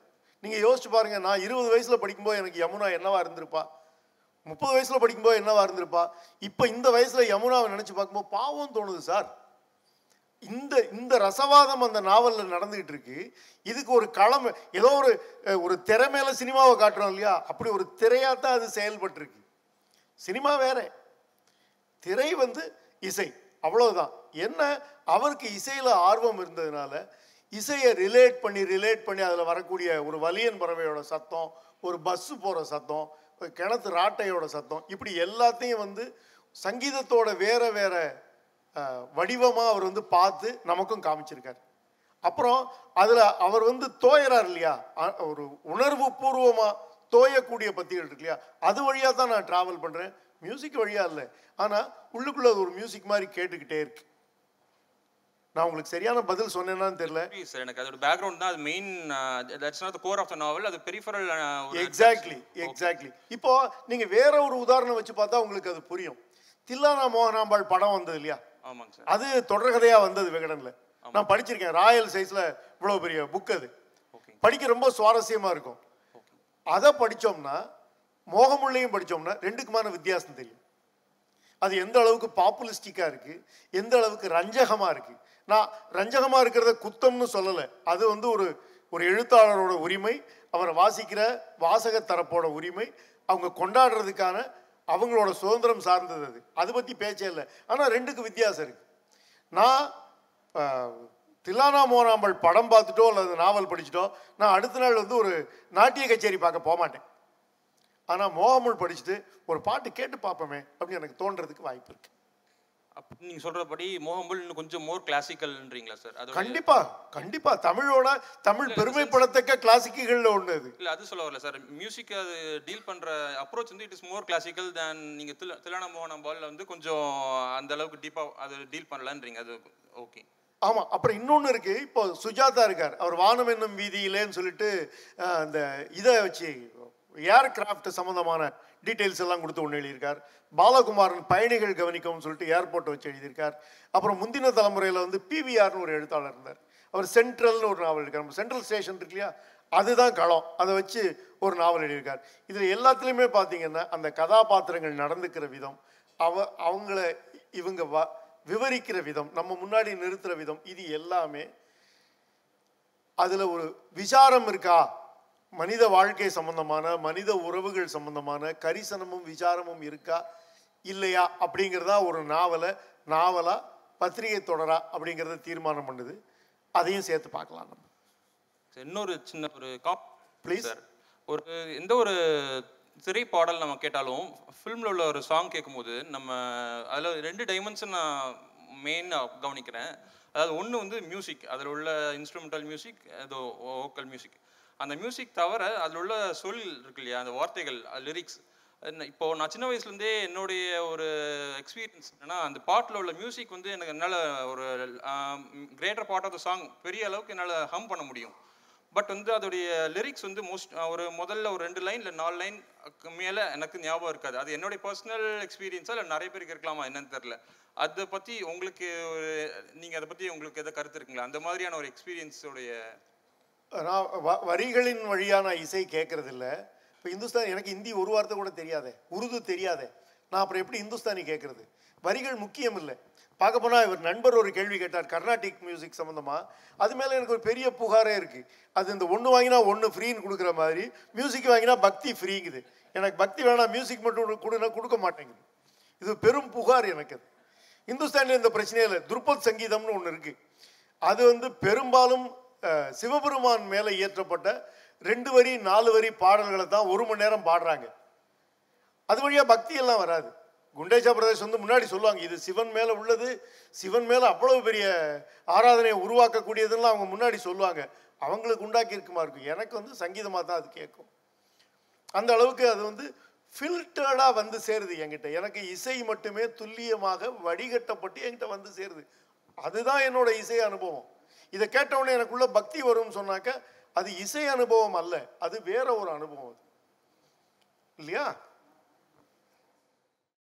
நீங்கள் யோசிச்சு பாருங்கள் நான் இருபது வயசில் படிக்கும்போது எனக்கு யமுனா என்னவா இருந்திருப்பா? முப்பது வயசில் படிக்கும்போது என்னவா இருந்திருப்பா? இப்போ இந்த வயசில் யமுனாவை நினச்சி பார்க்கும்போது பாவம் தோணுது சார். இந்த இந்த ரசவாதம் அந்த நாவலில் நடந்துகிட்டு இருக்கு. இதுக்கு ஒரு களம் ஏதோ ஒரு ஒரு திறமையில சினிமாவை காட்டுறோம் இல்லையா? அப்படி ஒரு திரையாக தான் அது செயல்பட்டிருக்கு. சினிமா வேற. திரை வந்து இசை. அவ்வளவுதான். என்ன? அவருக்கு இசையில் ஆர்வம் இருந்ததுனால இசையை ரிலேட் பண்ணி ரிலேட் பண்ணி அதில் வரக்கூடிய ஒரு வலியன் பறவையோட சத்தம் ஒரு பஸ்ஸு போகிற சத்தம் ஒரு கிணத்து ராட்டையோட சத்தம் இப்படி எல்லாத்தையும் வந்து சங்கீதத்தோட வேற வேற வடிவமாக அவர் வந்து பார்த்து நமக்கும் காமிச்சிருக்கார். அப்புறம் அதில் அவர் வந்து தோயறார் இல்லையா? ஒரு உணர்வு பூர்வமாக தோயக்கூடிய பத்திகள் இருக்கு இல்லையா? அது வழியாக தான் நான் ட்ராவல் பண்ணுறேன் மியூசிக் வழியாக இல்லை. ஆனால் உள்ளுக்குள்ளே அது ஒரு மியூசிக் மாதிரி கேட்டுக்கிட்டே இருக்கு. நான் உங்களுக்கு சரியான பதில் சொன்னேன்னான்னு தெரியல. சார் எனக்கு அதோட பேக்ரவுண்ட் தான். அது main that's not core of the novel அது பெரிஃபரல் எக்ஸாக்ட்லி எக்ஸாக்ட்லி இப்போ நீங்க வேற ஒரு உதாரணம் வச்சு பார்த்தா உங்களுக்கு அது புரியும். தில்லானா மோகனாம்பாள் படம் வந்தது இல்லையா? ஆமாங்க சார் அது தொடர்கதையா வந்தது விகடன்ல. நான் படிச்சிருக்கேன். ராயல் சைஸ்ல இவ்வளவு பெரிய புக் அது. படிக்க ரொம்ப சுவாரஸ்யமா இருக்கும். அதை படித்தோம்னா மோகமுள்ளையும் படித்தோம்னா ரெண்டுக்குமான வித்தியாசம் தெரியும். அது எந்த அளவுக்கு பாப்புலிஸ்டிக்காக இருக்குது எந்த அளவுக்கு ரஞ்சகமாக இருக்குது நான் ரஞ்சகமாக இருக்கிறத குத்தம்னு சொல்லலை. அது வந்து ஒரு ஒரு எழுத்தாளரோட உரிமை அவரை வாசிக்கிற வாசக தரப்போட உரிமை அவங்க கொண்டாடுறதுக்கான அவங்களோட சுதந்திரம் சார்ந்தது அது. அதை பற்றி பேச்சே இல்லை. ஆனால் ரெண்டுக்கு வித்தியாசம் இருக்குது நான் தில்லானா மோனாம்பல் படம் பார்த்துட்டோ அல்லது நாவல் படிச்சுட்டோ நான் அடுத்த நாள் வந்து ஒரு நாட்டிய கச்சேரி பார்க்க போக மாட்டேன் ஆனால் மோகமுள் படிச்சுட்டு ஒரு பாட்டு கேட்டு பார்ப்போமே அப்படின்னு எனக்கு தோன்றதுக்கு வாய்ப்பு இருக்கு. அப்ப நீங்க சொல்றபடி மோகம்புல் இன்னும் கொஞ்சம் மோர் கிளாசிக்கல்ன்றீங்களா சார் அது கண்டிப்பா கண்டிப்பா. தமிழோட தமிழ் பெருமைப்படத்தக்க கிளாசிக்குகள்ல ஒண்ணு அது. இல்ல அது சொல்ல வரல சார் மியூசிக் அது டீல் பண்ற அப்ரோச் வந்து it is more classical than நீங்க தில திலானா மோகனம் பால்ல வந்து கொஞ்சம் அந்த அளவுக்கு டீப்பா அது டீல் பண்ணலன்றீங்க. அது ஓகே ஆமாம் அப்புறம் இன்னொன்று இருக்குது இப்போ சுஜாதா இருக்கார். அவர் வானம் என்னும் வீதியிலேன்னு சொல்லிட்டு அந்த இதை வச்சு ஏர்கிராஃப்ட் சம்மந்தமான டீட்டெயில்ஸ் எல்லாம் கொடுத்து ஒன்று எழுதியிருக்கார். பாலகுமாரன் பயணிகள் கவனிக்கவும் சொல்லிட்டு ஏர்போர்ட்டை வச்சு எழுதியிருக்கார். அப்புறம் முந்தின தலைமுறையில் வந்து பிவிஆர்னு ஒரு எழுத்தாளர் இருந்தார். அவர் சென்ட்ரல்னு ஒரு நாவல் இருக்கார் நம்ம சென்ட்ரல் ஸ்டேஷன் இருக்கு இல்லையா? அதுதான் களம். அதை வச்சு ஒரு நாவல் எழுதியிருக்கார். இதில் எல்லாத்துலேயுமே பார்த்தீங்கன்னா அந்த கதாபாத்திரங்கள் நடந்துக்கிற விதம் அவ அவங்கள இவங்க வ விவரிக்கிற விதம் நம்ம முன்னாடி நிறுத்துற விதம் இது எல்லாமே அதில் ஒரு விசாரம் இருக்கா? மனித வாழ்க்கை சம்பந்தமான மனித உறவுகள் சம்பந்தமான கரிசனமும் விசாரமும் இருக்கா? இல்லையா? அப்படிங்கிறதா ஒரு நாவலை நாவலா பத்திரிகை தொடரா அப்படிங்கிறத தீர்மானம் பண்ணுது. அதையும் சேர்த்து பார்க்கலாம் நம்ம. இன்னொரு சின்ன ஒரு காப். சார் ஒரு எந்த ஒரு திரைப்பாடல் நம்ம கேட்டாலும் ஃபில்மில் உள்ள ஒரு சாங் கேட்கும்போது நம்ம அதில் ரெண்டு டைமென்ஷன் நான் மெயினாக கவனிக்கிறேன். அதாவது ஒன்று வந்து மியூசிக் அதில் உள்ள இன்ஸ்ட்ருமெண்டல் மியூசிக் அது வோக்கல் மியூசிக் அந்த மியூசிக் தவிர அதில் உள்ள சொல் இருக்கு இல்லையா அந்த வார்த்தைகள் லிரிக்ஸ் இப்போ நான் சின்ன வயசுலேருந்தே என்னுடைய ஒரு எக்ஸ்பீரியன்ஸ் என்னன்னா அந்த பாட்டில் உள்ள மியூசிக் வந்து எனக்கு என்னால் ஒரு greater part of the song பெரிய அளவுக்கு என்னால் ஹம் பண்ண முடியும். பட் வந்து அதோடைய லிரிக்ஸ் வந்து மோஸ்ட் ஒரு முதல்ல ஒரு ரெண்டு லைன் இல்லை நாலு லைன் மேலே எனக்கு ஞாபகம் இருக்காது. அது என்னுடைய பர்சனல் எக்ஸ்பீரியன்ஸாக இல்லை நிறைய பேருக்கு இருக்கலாமா என்னன்னு தெரில அதை பற்றி உங்களுக்கு ஒரு நீங்கள் அதை பற்றி உங்களுக்கு எதாவது கருத்து இருக்குங்களா? அந்த மாதிரியான ஒரு எக்ஸ்பீரியன்ஸோடைய நான் வ- வரிகளின் வழியாக நான் இசை கேட்குறது இல்லை. இப்போ இந்துஸ்தானி எனக்கு ஹிந்தி ஒரு வார்த்தை கூட தெரியாதே. உருது தெரியாதே. நான் அப்புறம் எப்படி இந்துஸ்தானி கேட்குறது வரிகள் முக்கியம் இல்லை. பார்க்க போனால் இவர் நண்பர் ஒரு கேள்வி கேட்டார் கர்நாடிக் மியூசிக் சம்மந்தமாக அது மேலே எனக்கு ஒரு பெரிய புகாரே இருக்குது அது இந்த ஒன்று வாங்கினா ஒன்று ஃப்ரீன்னு கொடுக்குற மாதிரி மியூசிக் வாங்கினா பக்தி ஃப்ரீங்குது எனக்கு பக்தி வேணாம் மியூசிக் மட்டும் கொடுனா கொடுக்க மாட்டேங்குது. இது பெரும் புகார் எனக்கு அது. இந்துஸ்தானில் இந்த பிரச்சனையே இல்லை. துருப்பத் சங்கீதம்னு ஒன்று இருக்குது அது வந்து பெரும்பாலும் சிவபெருமான் மேலே இயற்றப்பட்ட ரெண்டு வரி நாலு வரி பாடல்களை தான் ஒரு மணி நேரம் பாடுறாங்க. அது வழியாக பக்தியெல்லாம் வராது. குண்டேஜா பிரதேஷ் வந்து முன்னாடி சொல்லுவாங்க இது சிவன் மேலே உள்ளது சிவன் மேலே அவ்வளவு பெரிய ஆராதனையை உருவாக்கக்கூடியதுன்னு அவங்க முன்னாடி சொல்லுவாங்க. அவங்களுக்கு உண்டாக்கி இருக்குமா இருக்கும். எனக்கு வந்து சங்கீதமாக தான் அது கேட்கும். அந்த அளவுக்கு அது வந்து ஃபில்டர்டாக வந்து சேருது என்கிட்ட. எனக்கு இசை மட்டுமே துல்லியமாக வடிகட்டப்பட்டு என்கிட்ட வந்து சேருது. அதுதான் என்னோட இசை அனுபவம். இதை கேட்டவுடனே எனக்குள்ள பக்தி வரும்னு சொன்னாக்க அது இசை அனுபவம் அல்ல அது வேற ஒரு அனுபவம் அது. இல்லையா?